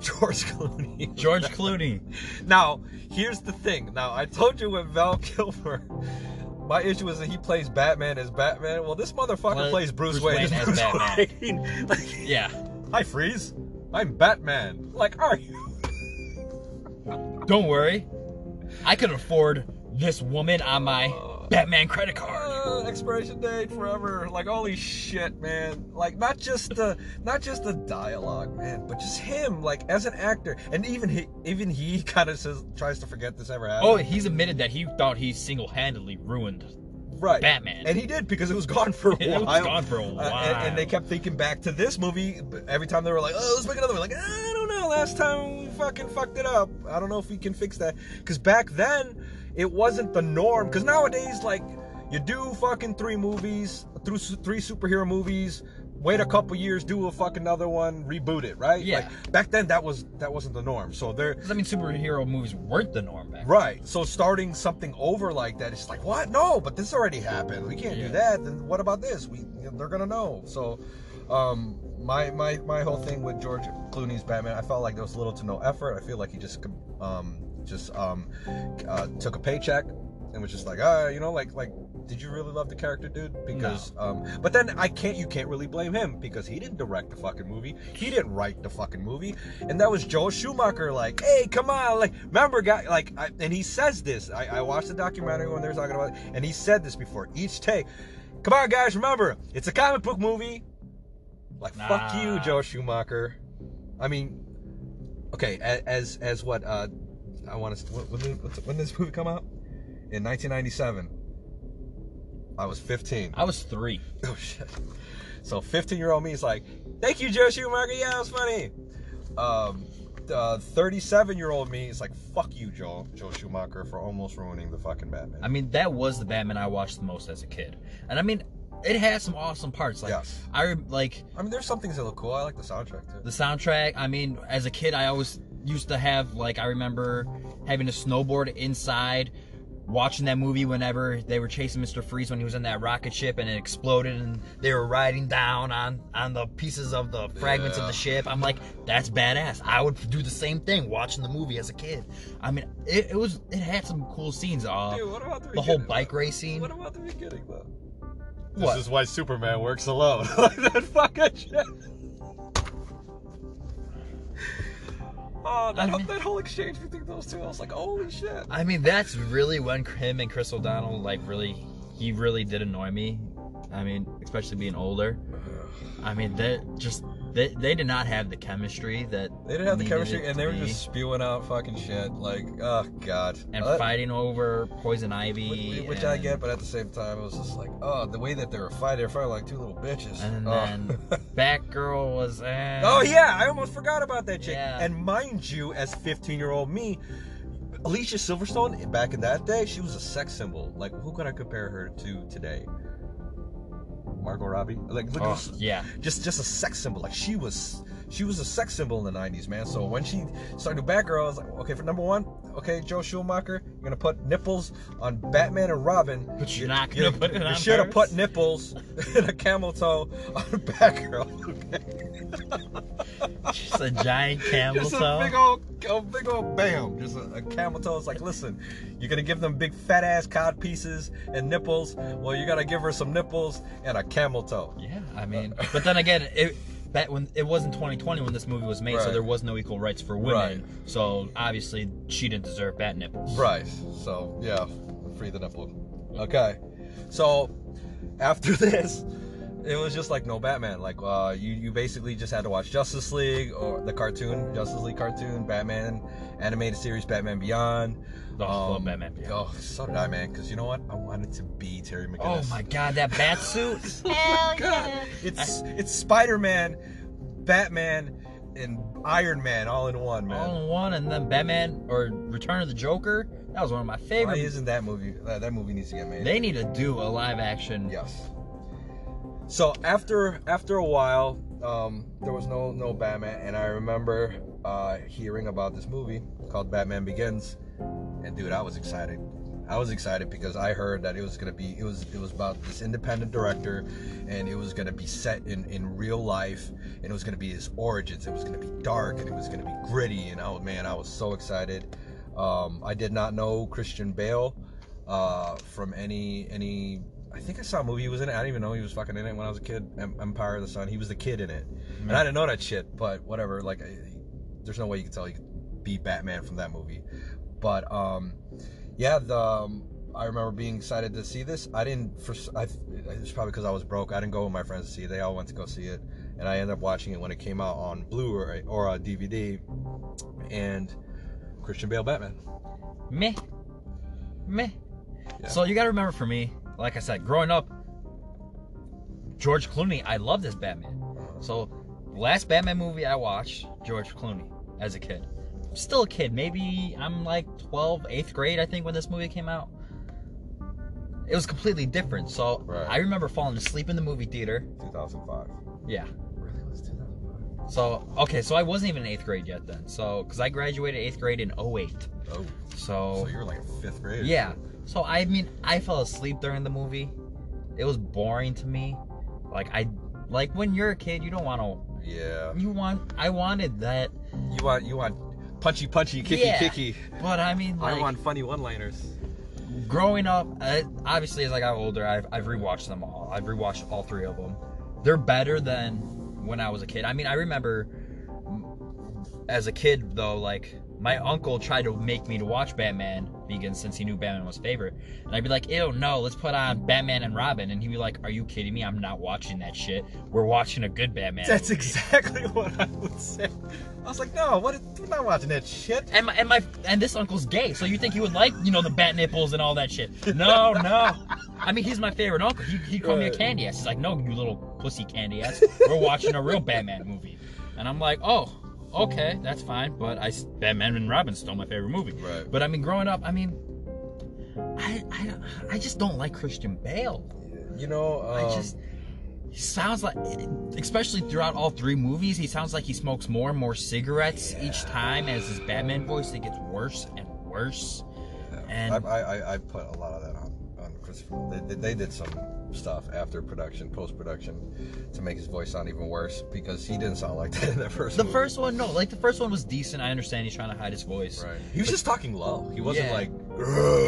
George Clooney. George Clooney. Now, here's the thing. Now, I told you with Val Kilmer. My issue is that he plays Batman as Batman. Well, this motherfucker Well, plays Bruce, Bruce Wayne, Wayne as Bruce Batman. Wayne. Like, Yeah. I Freeze. I'm Batman. Like, are you? Don't worry. I could afford this woman on my oh. Batman credit card. Uh, expiration date forever. Like, holy shit, man. Like, not just the, not just the dialogue, man, but just him, like, as an actor. And even he, even he kind of says, tries to forget this ever happened. Oh, he's admitted that he thought he single-handedly ruined right. Batman. And he did because it was gone for a while. It was gone for a Uh, while. and, and they kept thinking back to this movie every time they were like, "Oh, let's make another one." Like, I don't know. Last time we fucking fucked it up. I don't know if we can fix that. Because back then, it wasn't the norm. Because nowadays, like, you do fucking three movies, through three superhero movies. Wait a couple years, do a fucking another one, reboot it, right? Yeah. Like, back then, that was that wasn't the norm. So there, I mean, superhero movies weren't the norm back. then. Right. So starting something over like that, it's like, what? No, but this already happened. We can't Yeah. do that. Then what about this? We they're gonna know. So, um, my my my whole thing with George Clooney's Batman, I felt like there was little to no effort. I feel like he just um just um uh, took a paycheck and was just like, ah, you know, like like. Did you really love the character, dude? Because, um, but then I can't. You can't really blame him because he didn't direct the fucking movie. He didn't write the fucking movie, and that was Joel Schumacher. Like, hey, come on, like, remember, guy, like, I, and he says this. I, I watched the documentary when they were talking about it, and he said this before each take. Come on, guys, remember, it's a comic book movie. Like, fuck you, Nah. Joel Schumacher. I mean, okay, as as what uh, I want to. When, when, when did this movie come out? In 1997. I was 15. I was three. Oh shit. So 15 year old me is like, thank you, Joe Schumacher. Yeah, it was funny. Um, 37 year old me is like, fuck you, Joe, Joe Schumacher, for almost ruining the fucking Batman. I mean, that was the Batman I watched the most as a kid, and I mean, it has some awesome parts. Like, Yes. I like I mean, there's some things that look cool. I like the soundtrack too. the soundtrack. I mean, as a kid, I always used to have like I remember having a snowboard inside. Watching that movie whenever they were chasing Mr. Freeze when he was in that rocket ship and it exploded and they were riding down on on the pieces of the fragments of the ship. I'm like, that's badass. I would do the same thing watching the movie as a kid. I mean, it, it was it had some cool scenes. Uh, Dude, what about the the whole bike though? racing. What about the beginning though? This is why Superman works alone. like that fucking shit. Oh, that, I mean- that whole exchange between those two, I was like, holy shit. I mean, that's really when him and Chris O'Donnell like really, he really did annoy me. I mean, especially being older. I mean, that just they, they did not have the chemistry that They didn't have the chemistry, and they were be. just spewing out fucking shit. Like, oh god. and Uh, fighting over poison ivy, Which, which I get, but at the same time, it was just like, oh, the way that they were fighting, they were fighting like two little bitches. And Oh. then Batgirl was. Eh. oh yeah, I almost forgot about that chick. Yeah. And mind you, as 15 year old me, Alicia Silverstone, back in that day, she was a sex symbol. Like, who could I compare her to today? Margot Robbie. Like, look Oh, at this, yeah. just just a sex symbol. Like she was she was a sex symbol in the 90s, man. So when she started doing Batgirl, I was like, okay, for number one, okay, Joe Schumacher, you're gonna put nipples on Batman and Robin. But you're not gonna put it You should have put nipples in a camel toe on Batgirl. Okay? Just a giant camel Just toe. a big old, a big old bam. Just a, a camel toe. It's like, listen, you're gonna give them big fat ass cod pieces and nipples. Well, you gotta give her some nipples and a camel toe. Yeah, I mean, but then again, it that when it wasn't 2020 when this movie was made, so there was no equal rights for women. Right. So obviously, she didn't deserve bat nipples. Right. So yeah, free the nipple. Okay. So after this, it was just like no Batman. Like uh, you you basically just had to watch Justice League or the cartoon Justice League cartoon, Batman animated series, Batman Beyond. Oh, I love Batman Beyond. Oh, so did I, man. Because you know what? I wanted to be Terry McGinnis. Oh my god, that bat suit! Hell yeah! It's it's Spider Man, Batman, and Iron Man all in one, man. All in one, and then Batman or Return of the Joker. That was one of my favorite. Why isn't that movie? That, that movie needs to get made. They need to do a live action. Yes. So after after a while, um, there was no no Batman, and I remember uh, hearing about this movie called Batman Begins, and dude, I was excited. I was excited because I heard that it was gonna be it was it was about this independent director, and it was gonna be set in in real life, and it was gonna be his origins. It was gonna be dark, and it was gonna be gritty, and oh man, I was so excited. Um, I did not know Christian Bale uh, from any any. I think I saw a movie he was in it. I didn't even know he was fucking in it when I was a kid. Empire of the Sun. He was the kid in it, and I didn't know that shit. But whatever. Like, I, there's no way you can tell you could be Batman from that movie. But um, yeah, the um, I remember being excited to see this. I didn't. For I, it's probably because I was broke. I didn't go with my friends to see it. They all went to go see it, and I ended up watching it when it came out on Blu-ray or a DVD. And Christian Bale Batman. Meh. Meh. Yeah. So you gotta remember for me, like I said, growing up, George Clooney, I love this Batman. So last Batman movie I watched, George Clooney, as a kid. Still a kid, maybe I'm like 12, 8th grade, I think, when this movie came out. It was completely different. So Right. I remember falling asleep in the movie theater. 2005. Yeah. Really was 2005. So okay, so I wasn't even in eighth grade yet then. So because I graduated eighth grade in 08. Oh, So so you were like a fifth grade. Yeah. So I mean, I fell asleep during the movie. It was boring to me. Like I, like when you're a kid, you don't want to. Yeah. You want. I wanted that, You want you want punchy punchy kicky Yeah. kicky. but I mean, like I want funny one-liners. growing up, uh, obviously as I got older, I've I've rewatched them all. I've rewatched all three of them. They're better than when I was a kid. I mean, I remember as a kid though, like my uncle tried to make me to watch Batman Begins since he knew Batman was favorite, and I'd be like, "Ew, no, let's put on Batman and Robin," and he'd be like, "Are you kidding me? I'm not watching that shit. We're watching a good Batman." That's movie." exactly what I would say. I was like, no, what? We're not watching that shit. And my, and my and this uncle's gay, so you think he would like you know the bat nipples and all that shit? No, no. I mean, he's my favorite uncle. He he called me a candy ass. He's like, no, you little pussy candy ass. We're watching a real Batman movie, and I'm like, oh, okay, that's fine. But I Batman and Robin still my favorite movie. Right. But I mean, growing up, I mean, I I I just don't like Christian Bale. You know, um, I just he sounds like, especially throughout all three movies, he sounds like he smokes more and more cigarettes each time as his Batman voice. It gets worse and worse. and- I, I, I- I put a lot of that on, on They, they, they did some stuff after production, post production, to make his voice sound even worse because he didn't sound like that in that first. The movie. first one, no, like the first one was decent. I understand he's trying to hide his voice. Right. He was just talking low. He wasn't Yeah. like. He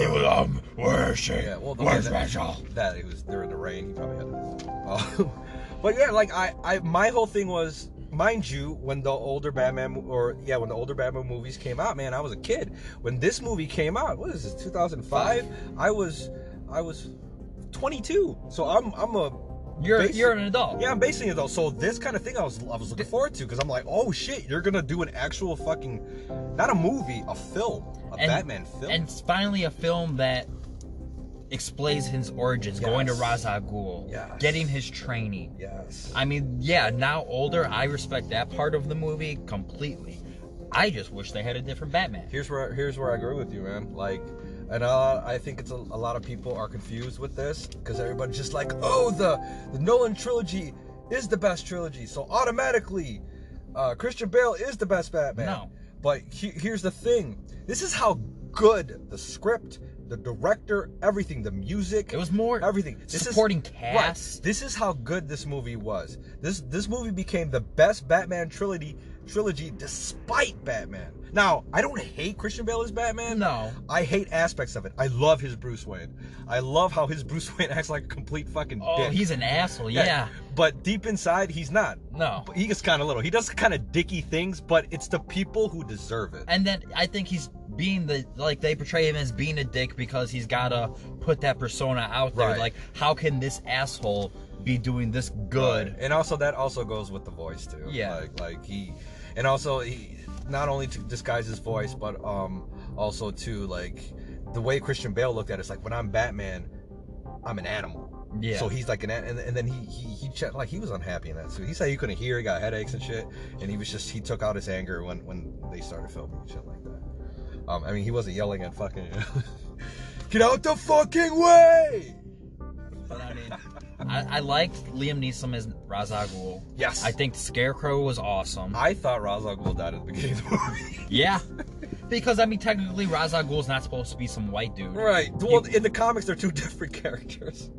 was, um, where's she? Yeah, well, where's that, Rachel? That it was during the rain. He probably had. Uh, but yeah, like I, I, my whole thing was, mind you, when the older Batman mo- or yeah, when the older Batman movies came out, man, I was a kid. When this movie came out, what is this? 2005. I was, I was 22. So I'm, I'm a. You're you're an adult. Yeah, I'm basing it though. So this kind of thing I was I was looking forward to because I'm like, oh shit, you're gonna do an actual fucking, not a movie, a film, a And- Batman film. And finally a film that explains his origins, going to Yes. Ra's al Ghul, Yes. getting his training. yes. I mean, yeah, now older, I respect that part of the movie completely. I just wish they had a different Batman. here's where here's where I agree with you, man. Like, and uh, I think it's a, a lot of people are confused with this because everybody's just like, oh, the the Nolan trilogy is the best trilogy, so automatically, uh, Christian Bale is the best Batman. No. But he, here's the thing: this is how good. The script, the director, everything, the music. It was more everything. This supporting is, cast. Right. This is how good this movie was. This this movie became the best Batman trilogy trilogy despite Batman. Now, I don't hate Christian Bale as Batman. No. I hate aspects of it. I love his Bruce Wayne. I love how his Bruce Wayne acts like a complete fucking Oh, dick. he's an asshole. Yeah. But deep inside, he's not. No. But he gets kind of little. He does kind of dicky things, but it's the people who deserve it. And then I think he's being the like they portray him as being a dick because he's gotta put that persona out there. Right. Like, how can this asshole be doing this good? And also that also goes with the voice too. Yeah. Like like he and also he not only to disguise his voice, but um also to like the way Christian Bale looked at it, it's like when I'm Batman, I'm an animal. Yeah. So he's like an and, and then he he he checked, like he was unhappy in that suit. He said he couldn't hear, he got headaches and shit, and he was just he took out his anger when when they started filming and shit like that. Um, I mean he wasn't yelling at fucking get out the fucking way. But I mean, I, I liked Liam Neeson as Ghul. Yes. I think Scarecrow was awesome. I thought Ghul died at the beginning of the movie. yeah. Because I mean, technically, Ra's al Ghul's not supposed to be some white dude. Right. Well, in the comics, they're two different characters.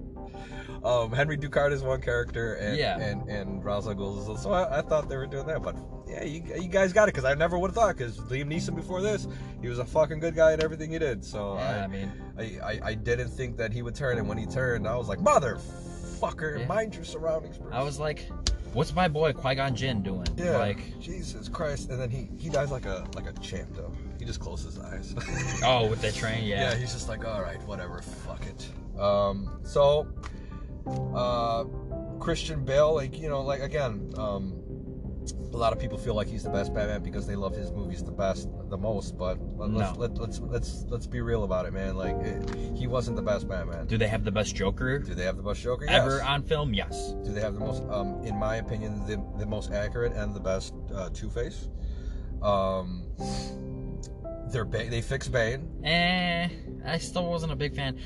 Um, Henry Ducard is one character, and Yeah. and and Ghul is so. I, I thought they were doing that, but yeah, you, you guys got it because I never would have thought because Liam Neeson before this, he was a fucking good guy at everything he did. So Yeah, I, I mean, I, I I didn't think that he would turn, and when he turned, I was like, motherfucker, Yeah. mind your surroundings. Bruce. I was like, what's my boy Qui Gon Jinn doing? Yeah. Like, Jesus Christ, and then he he dies like a like a champ though. He just closes his eyes. oh, with the train, yeah. yeah. he's just like, all right, whatever, fuck it. Um, so, uh, Christian Bale, like you know, like again, um, a lot of people feel like he's the best Batman because they love his movies the best, the most. But let, let's No. let, let's let's let's be real about it, man. Like it, he wasn't the best Batman. Do they have the best Joker Do they have the best Joker? ever Yes. on film? Yes. Do they have the most, um, in my opinion, the, the most accurate and the best uh, Two Face? Um, they're ba- they fix Bane. Eh, I still wasn't a big fan.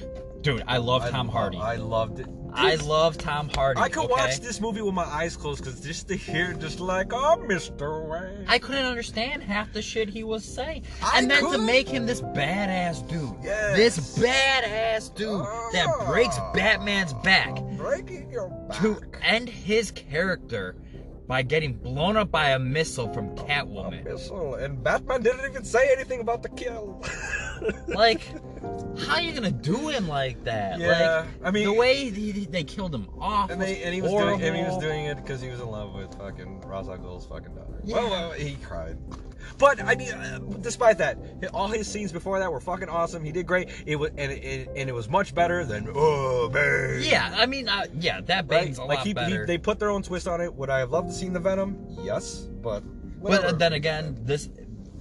Dude, I love Tom Hardy. I loved it. I love Tom Hardy. I could okay? watch this movie with my eyes closed because just to hear, just like, oh, Mr. Wayne. I couldn't understand half the shit he was saying. I and then to make him this badass dude. Yes. This badass dude that breaks Ah. Batman's back breaking your back. to end his character by getting blown up by a missile from A Catwoman. missile, and Batman didn't even say anything about the kill. Like, how are you gonna do him like that? Yeah, like, I mean- the way he, they killed him off. and, they, and he was doing, and he was doing it because he was in love with fucking Ra's al Ghul's fucking daughter. Yeah. Well, well, he cried. But I mean, uh, despite that, all his scenes before that were fucking awesome. He did great. It was and it, and it was much better than oh man. Yeah, I mean, uh, yeah, that Right? A like lot he, he, better. they put their own twist on it. Would I have loved to seen the Venom? Yes, but But whatever. uh, then again, this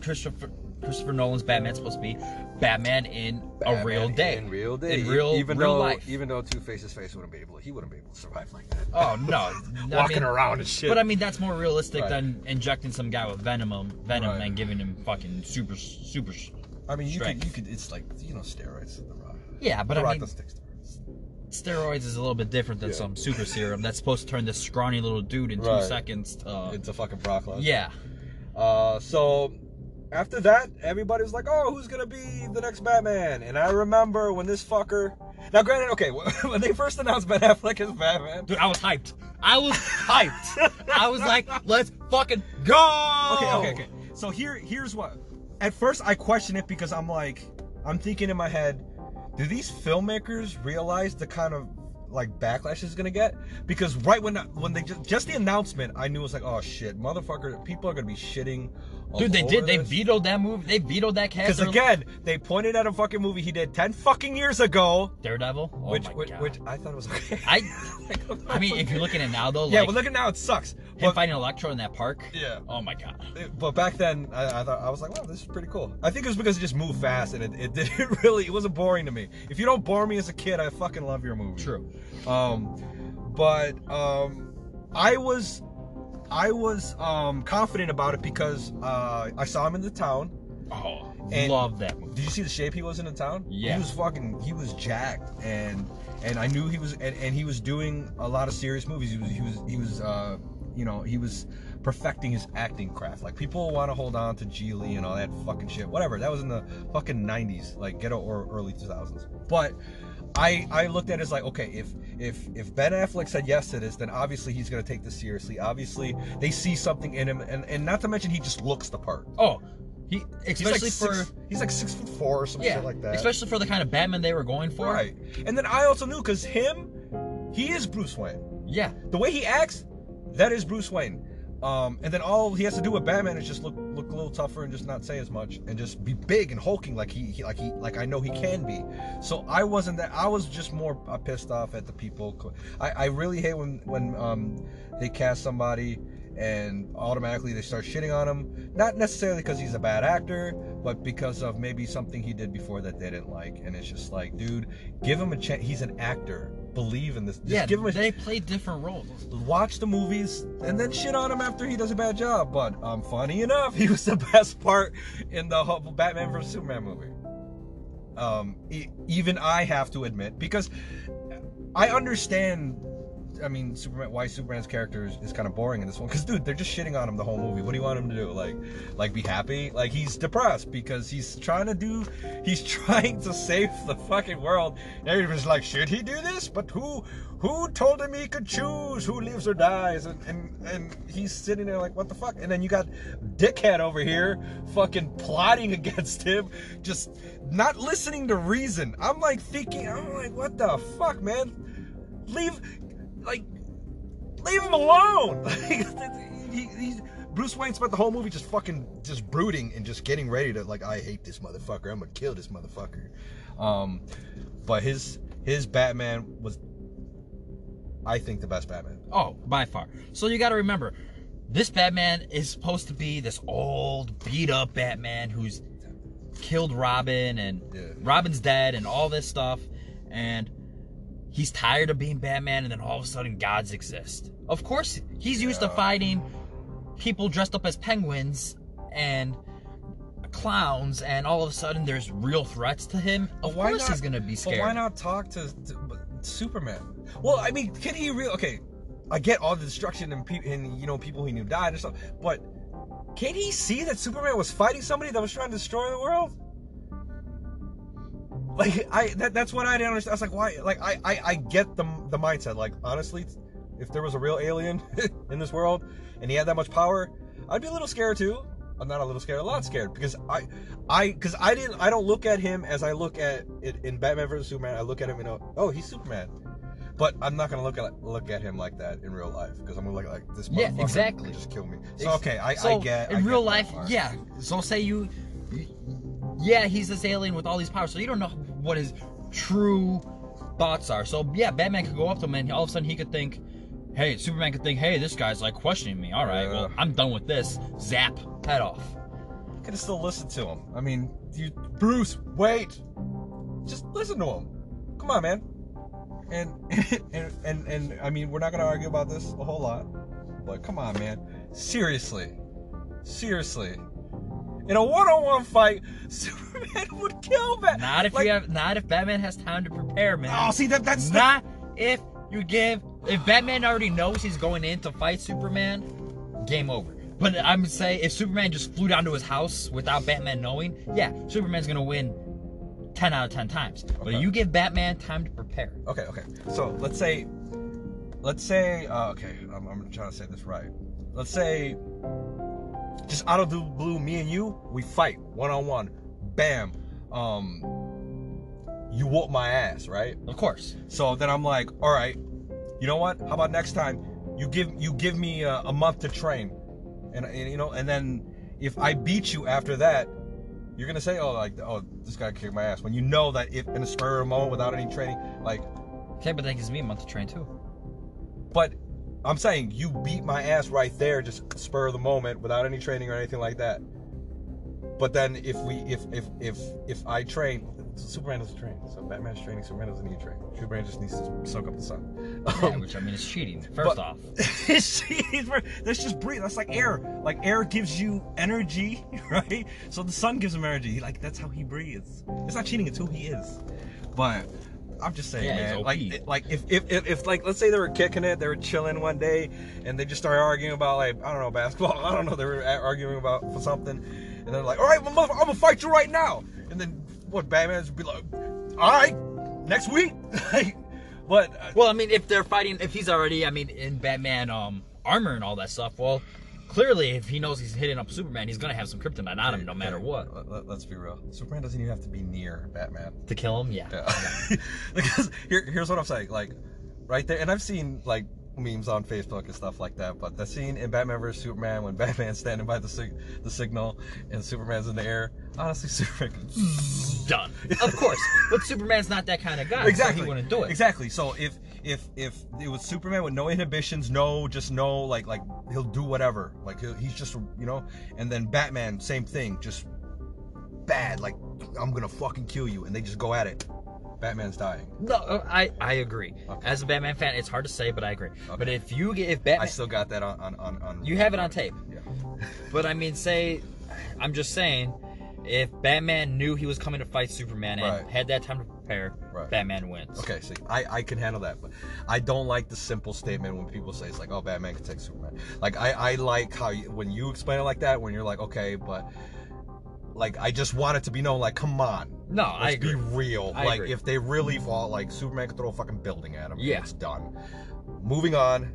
Christopher Christopher Nolan's Batman's supposed to be Batman in a real day. in real day, In real- even real though life. even though Two Face's face wouldn't be able, he wouldn't be able to survive like that. Oh no, no, I walking mean- around and shit. But I mean, that's more realistic Right. than injecting some guy with venom, venom, Right. and giving him fucking super, super. I mean, you strength. could you could it's like you know steroids. In the Rock. Yeah, but the I mean, steroids. steroids is a little bit different than Yeah. some super serum that's supposed to turn this scrawny little dude in Right. two seconds to. It's a fucking Lesnar. yeah, Uh, so after that, everybody was like, "Oh, who's gonna be the next Batman?" And I remember when this fucker. Now, granted, okay, when they first announced Ben Affleck as Batman. dude, I was hyped. I was hyped. I was like, let's fucking go. Okay, okay, okay. So here, here's what. At first, I question it because I'm like, I'm thinking in my head, do these filmmakers realize the kind of like backlash is gonna get? Because right when when they just just the announcement, I knew it was like, oh shit, motherfucker, people are gonna be shitting. Dude, they did. They vetoed that movie. They vetoed that cast. Because again, they pointed at a fucking movie he did ten fucking years ago, Daredevil. Oh which my which, God. which I thought it was okay. I, Like, I mean, if you're looking at now though, like yeah, but look at now, it sucks. him But, fighting Electro in that park. yeah, Oh my god. but back then, I, I thought I was like, wow, this is pretty cool. I think it was because it just moved fast and it, it didn't really, it wasn't boring to me. If you don't bore me as a kid, I fucking love your movie. True. Um, but um, I was, I was um confident about it because uh, I saw him in the town. Oh, And- love that movie. Did you see the shape he was in the town? Yeah. He was fucking. He was jacked, and and I knew he was, and, and he was doing a lot of serious movies. He was he was he was uh, you know, he was perfecting his acting craft. Like people want to hold on to Gigli and all that fucking shit. Whatever. That was in the fucking 90s, like ghetto or early 2000s. But I I looked at it as like, okay, if if if Ben Affleck said yes to this, then obviously he's gonna take this seriously. Obviously, they see something in him, and and not to mention he just looks the part. Oh, he He's especially like for six, he's like six foot four or some yeah, shit like that. especially for the kind of Batman they were going for. right. And then I also knew because him, he is Bruce Wayne. Yeah, The way he acts, that is Bruce Wayne. Um, and then all he has to do with Batman is just look look a little tougher and just not say as much and just be big and hulking like he, he like he like I know he can be. So I wasn't that. I was just more uh, pissed off at the people. I, I really hate when when um they cast somebody and automatically they start shitting on him. Not necessarily because he's a bad actor, but because of maybe something he did before that they didn't like. And it's just like, dude, give him a chance. He's an actor. Believe in this. Just yeah. give him a they play different roles. watch the movies and then shit on him after he does a bad job. But um, funny enough, he was the best part in the whole Batman vs Superman movie. Um, e- even I have to admit because I understand. I mean, Superman. Why Superman's character is, is kind of boring in this one? Because dude, they're just shitting on him the whole movie. What do you want him to do? Like, like be happy? Like he's depressed because he's trying to do. He's trying to save the fucking world. And everybody's like, should he do this? But who? Who told him he could choose who lives or dies? And and and he's sitting there like, what the fuck? And then you got dickhead over here, fucking plotting against him, just not listening to reason. I'm like thinking, I'm like, what the fuck, man? Leave, leave him alone. he, Bruce Wayne spent the whole movie just fucking just brooding and just getting ready to like, I hate this motherfucker. I'm gonna kill this motherfucker. Um, but his his Batman was, I think, the best Batman. Oh, by far. So you got to remember, this Batman is supposed to be this old, beat up Batman who's killed Robin and Yeah. Robin's dead and all this stuff. And he's tired of being Batman, and then all of a sudden, gods exist. Of course, he's used to fighting people dressed up as penguins and clowns, and all of a sudden, there's real threats to him. Of why course, not- he's gonna be But scared. why not talk to, to Superman? Well, I mean, can he really? Okay, I get all the destruction and, pe- and you know people he knew died and stuff, but can he see that Superman was fighting somebody that was trying to destroy the world? Like I, that, that's what I didn't understand. I was like, why? Like I, I, I get the the mindset. Like honestly, if there was a real alien in this world and he had that much power, I'd be a little scared too. I'm not a little scared, a lot scared because I, I, because I didn't, I don't look at him as I look at it in Batman vs Superman. I look at him and go, oh, he's Superman. But I'm not gonna look at look at him like that in real life because I'm gonna look like this. Yeah, exactly. Just kill me. So okay, I, so I get. in I real that life, yeah. So say you, yeah, he's this alien with all these powers, so you don't know what his true thoughts are. So yeah, Batman could go up to him and all of a sudden he could think, hey, Superman could think, hey, this guy's like questioning me. All right, well, I'm done with this. Zap, head off. You could have still listened to him. I mean, you, Bruce, wait. Just listen to him. Come on, man. And and and and I mean, we're not gonna argue about this a whole lot, but come on, man. Seriously, seriously. In a one-on-one fight, Superman would kill Batman. Not if Like- you have, not if Batman has time to prepare, man. Oh, see that that's the- not if you give. If Batman already knows he's going in to fight Superman, game over. But I'm say if Superman just flew down to his house without Batman knowing, yeah, Superman's gonna win ten out of ten times. But Okay. you give Batman time to prepare. Okay, okay. So let's say, let's say, uh, okay, I'm, I'm trying to say this right. Let's say, just out of the blue, me and you, we fight one on one. Bam. Um, you whoop my ass, right? Of course. So then I'm like, all right, you know what? How about next time you give you give me a, a month to train, and, and you know, and then if I beat you after that, you're gonna say, oh, like, oh, this guy kicked my ass. When you know that if in a spur of a moment without any training, like, Okay, but that gives me a month to train too. but I'm saying you beat my ass right there, just spur of the moment without any training or anything like that. But then if we if if if if I train, Superman doesn't train. So Batman's training. Superman doesn't need to train. Superman just needs to soak up the sun. Yeah, Um, which I mean is cheating. First but- off. It's cheating. That's just breathe. That's like air. Like air gives you energy, right? So the sun gives him energy. Like that's how he breathes. It's not cheating. It's who he is. But I'm just saying, Yeah, man. Like, it- like if, if if if like let's say they were kicking it, they were chilling one day, and they just started arguing about like I don't know basketball. I don't know. They were arguing about for something, and they're like, all right, I'm gonna, I'm gonna fight you right now. And then what? Batman's would be like, all right, next week. but uh, Well, I mean, if they're fighting, if he's already, I mean, in Batman um armor and all that stuff, well, clearly, if he knows he's hitting up Superman, he's gonna have some kryptonite on him, no matter what. Let, us be real. Superman doesn't even have to be near Batman. To kill him, yeah. Yeah. because here, here's what I'm saying. Like, right there, and I've seen like memes on Facebook and stuff like that. But the scene in Batman vs Superman when Batman's standing by the sig- the signal and Superman's in the air. Honestly, Superman. Done. Of course, but Superman's not that kind of guy. so exactly. he wouldn't do it. Exactly. So if if if it was Superman with no inhibitions, no, just no, like like he'll do whatever. Like he'll, he's just you know. And then Batman, same thing, just bad. Like I'm gonna fucking kill you, and they just go at it. Batman's dying. No, uh, I I agree. Okay. As a Batman fan, it's hard to say, but I agree. But if you get if Batman, I still got that on on on. on you have it on tape. Yeah. But I mean, say, I'm just saying, if Batman knew he was coming to fight Superman and Right. had that time to prepare, Right. Batman wins. Okay, see, I, I can handle that, but I don't like the simple statement when people say it's like, oh, Batman can take Superman. Like, I, I like how you, when you explain it like that, when you're like, okay, but like, I just want it to be known, like, come on, No, I let's agree. be real. I like, agree. if they really fall, like, Superman could throw a fucking building at him. and Yeah. it's done. Moving on.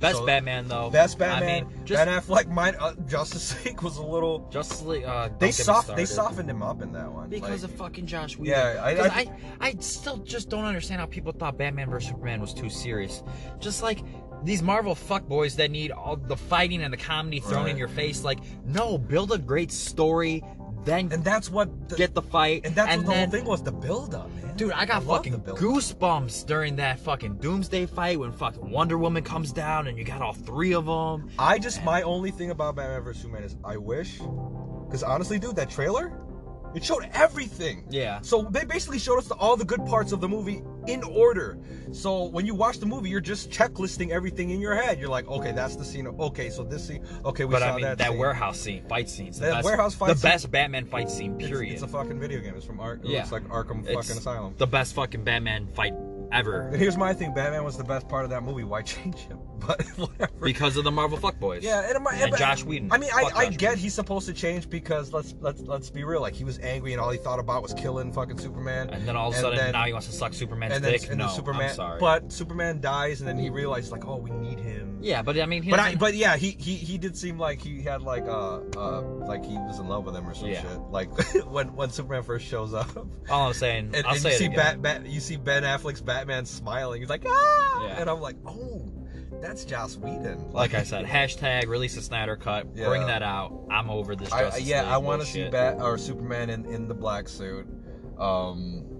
Best So, Batman though. Best Batman. I mean, just Ben Affleck, mine, uh, Justice League was a little. Justice League. Uh, They soft, they softened him up in that one. Because like, of fucking Joss Whedon. Yeah, I- I- I, I, still just don't understand how people thought Batman vs Superman was too serious. Just like these Marvel fuckboys that need all the fighting and the comedy thrown in your face. Like, no, build a great story, then and that's what. The, get the fight, and that's what the then, whole thing was the build up, man. Dude, I got love fucking goosebumps during that fucking Doomsday fight when fucking Wonder Woman comes down and you got all three of them. I just my only thing about Batman vs Superman is I wish, because honestly, dude, that trailer, it showed everything. Yeah. So they basically showed us the, all the good parts of the movie in order. So when you watch the movie, you're just checklisting everything in your head. You're like, okay, that's the scene. Okay, so this scene. Okay, we But saw I mean, that. that, scene. warehouse scene, fight scenes, the That best, warehouse fight the scene- best Batman fight scene, It's- period. It's, a fucking video game. It's from Ark. It Yeah. looks like Arkham It's fucking Asylum. the best fucking Batman fight ever And here's my thing: Batman was the best part of that movie. Why change him? But whatever. because of the Marvel fuckboys. Yeah, and, And but- Joss Whedon. I mean, I, I get Whedon. he's supposed to change because let's let's let's be real. Like he was angry and all he thought about was killing fucking Superman. And then all of a sudden, then- now he wants to suck Superman's and then, dick. and no, Superman. I'm sorry. But Superman dies, and then he realizes like, oh, we need him. yeah, but I mean, he But I, but yeah, he, he he did seem like he had like uh uh like he was in love with him or some Yeah. shit. Like when when Superman first shows up, all I'm saying, and, I'll and say you it see again. Bat, Bat you see Ben Affleck's Batman smiling. He's like ah, Yeah. and I'm like oh, that's Joss Whedon. like I said, hashtag release the Snyder cut. Yeah. Bring that out. I'm over this. I, yeah, League I want to see. Bat or Superman in, in the black suit. Um,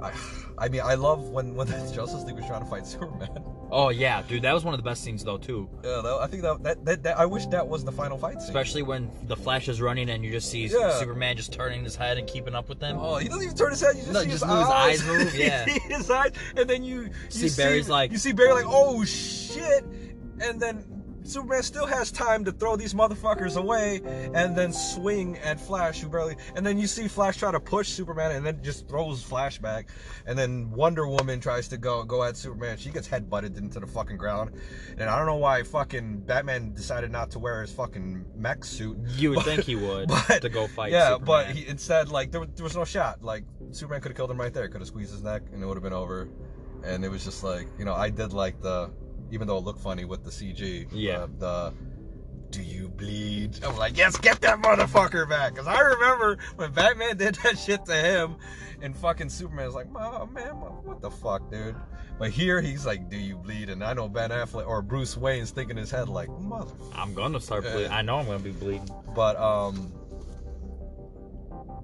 I, I mean, I love when when the Justice League was trying to fight Superman. Oh yeah, dude, that was one of the best scenes though too. Yeah, that, I think that, that, that, that I wish that was the final fight scene. Especially when the Flash is running and you just see Yeah. Superman just turning his head and keeping up with them. Oh, he doesn't even turn his head. You just No, see just his his eyes. eyes move, yeah. his eyes, and then you, you See Barry's like- you see Barry like, oh shit, and then Superman still has time to throw these motherfuckers away, and then swing at Flash, who barely, and then you see Flash try to push Superman, and then just throws Flash back, and then Wonder Woman tries to go go at Superman. She gets head butted into the fucking ground, and I don't know why fucking Batman decided not to wear his fucking mech suit. You would But- think he would but- to go fight. yeah, Superman. but he, instead, like there, there was no shot. Like Superman could have killed him right there. Could have squeezed his neck, and it would have been over. And it was just like you know, I did like the, even though it looked funny with the CG. Yeah. uh, the. Do you bleed? I'm like, yes, get that motherfucker back. Cause I remember when Batman did that shit to him, and fucking Superman was like, oh, man, what the fuck, dude? But here he's like, do you bleed? And I know Ben Affleck or Bruce Wayne's thinking in his head like, motherfucker. I'm gonna start bleeding. I know I'm gonna be bleeding. But um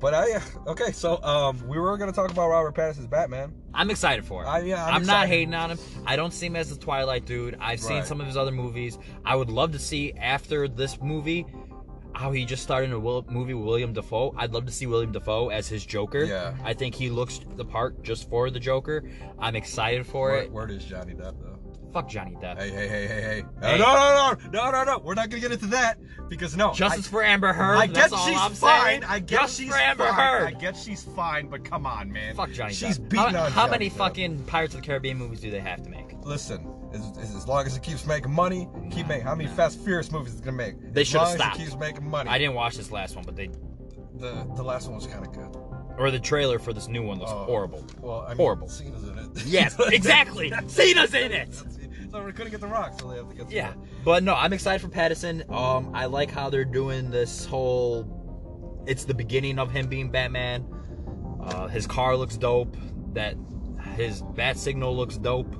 but I okay, so um we were gonna talk about Robert Pattinson's Batman. I'm excited for it. I, yeah, I'm, I'm, not hating on him. I don't see him as the Twilight dude. I've seen Right. some of his other movies. I would love to see after this movie how he just started in a Will, movie with William Dafoe. I'd love to see William Dafoe as his Joker. Yeah. I think he looks the part just for the Joker. I'm excited for it. where is Johnny Depp though? Fuck Johnny Depp. Hey, hey, hey, hey, hey. Hey. No, no, no, no, no, no. We're not gonna get into that because no. Justice I, for Amber Heard. I that's all she's I'm fine. saying. I Justice she's for Amber fine. Heard. I get she's fine, but come on, man. Fuck Johnny She's Depp. beating how, on how Johnny many Depp. fucking Pirates of the Caribbean movies do they have to make? Listen, as, as, as long as it keeps making money, keep making. How many Fast Furious movies is it gonna make? They as should've long. As it keeps making money. I didn't watch this last one, but they The the last one was kind of good. or the trailer for this new one looks Oh. horrible. Well, I mean, Horrible. Cena's in it. Yes, exactly. Cena's in it. So we couldn't get the Rock, so they have to get. Yeah, Cena. but no, I'm excited for Patterson. Um, I like how they're doing this whole. It's the beginning of him being Batman. Uh, his car looks dope. That his bat signal looks dope.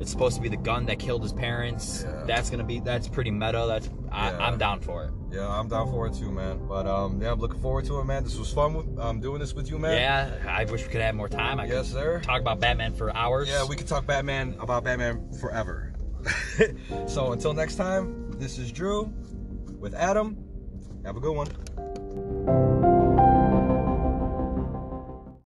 It's supposed to be the gun that killed his parents. Yeah. That's gonna be that's pretty meta. That's I, Yeah. I'm down for it. Yeah, I'm down for it too, man. But um, yeah, I'm looking forward to it, man. This was fun with um doing this with you, man. Yeah, I wish we could have more time. I Yes, sir. talk about Batman for hours. Yeah, we could talk Batman about Batman forever. so until next time, this is Drew with Adam. Have a good one.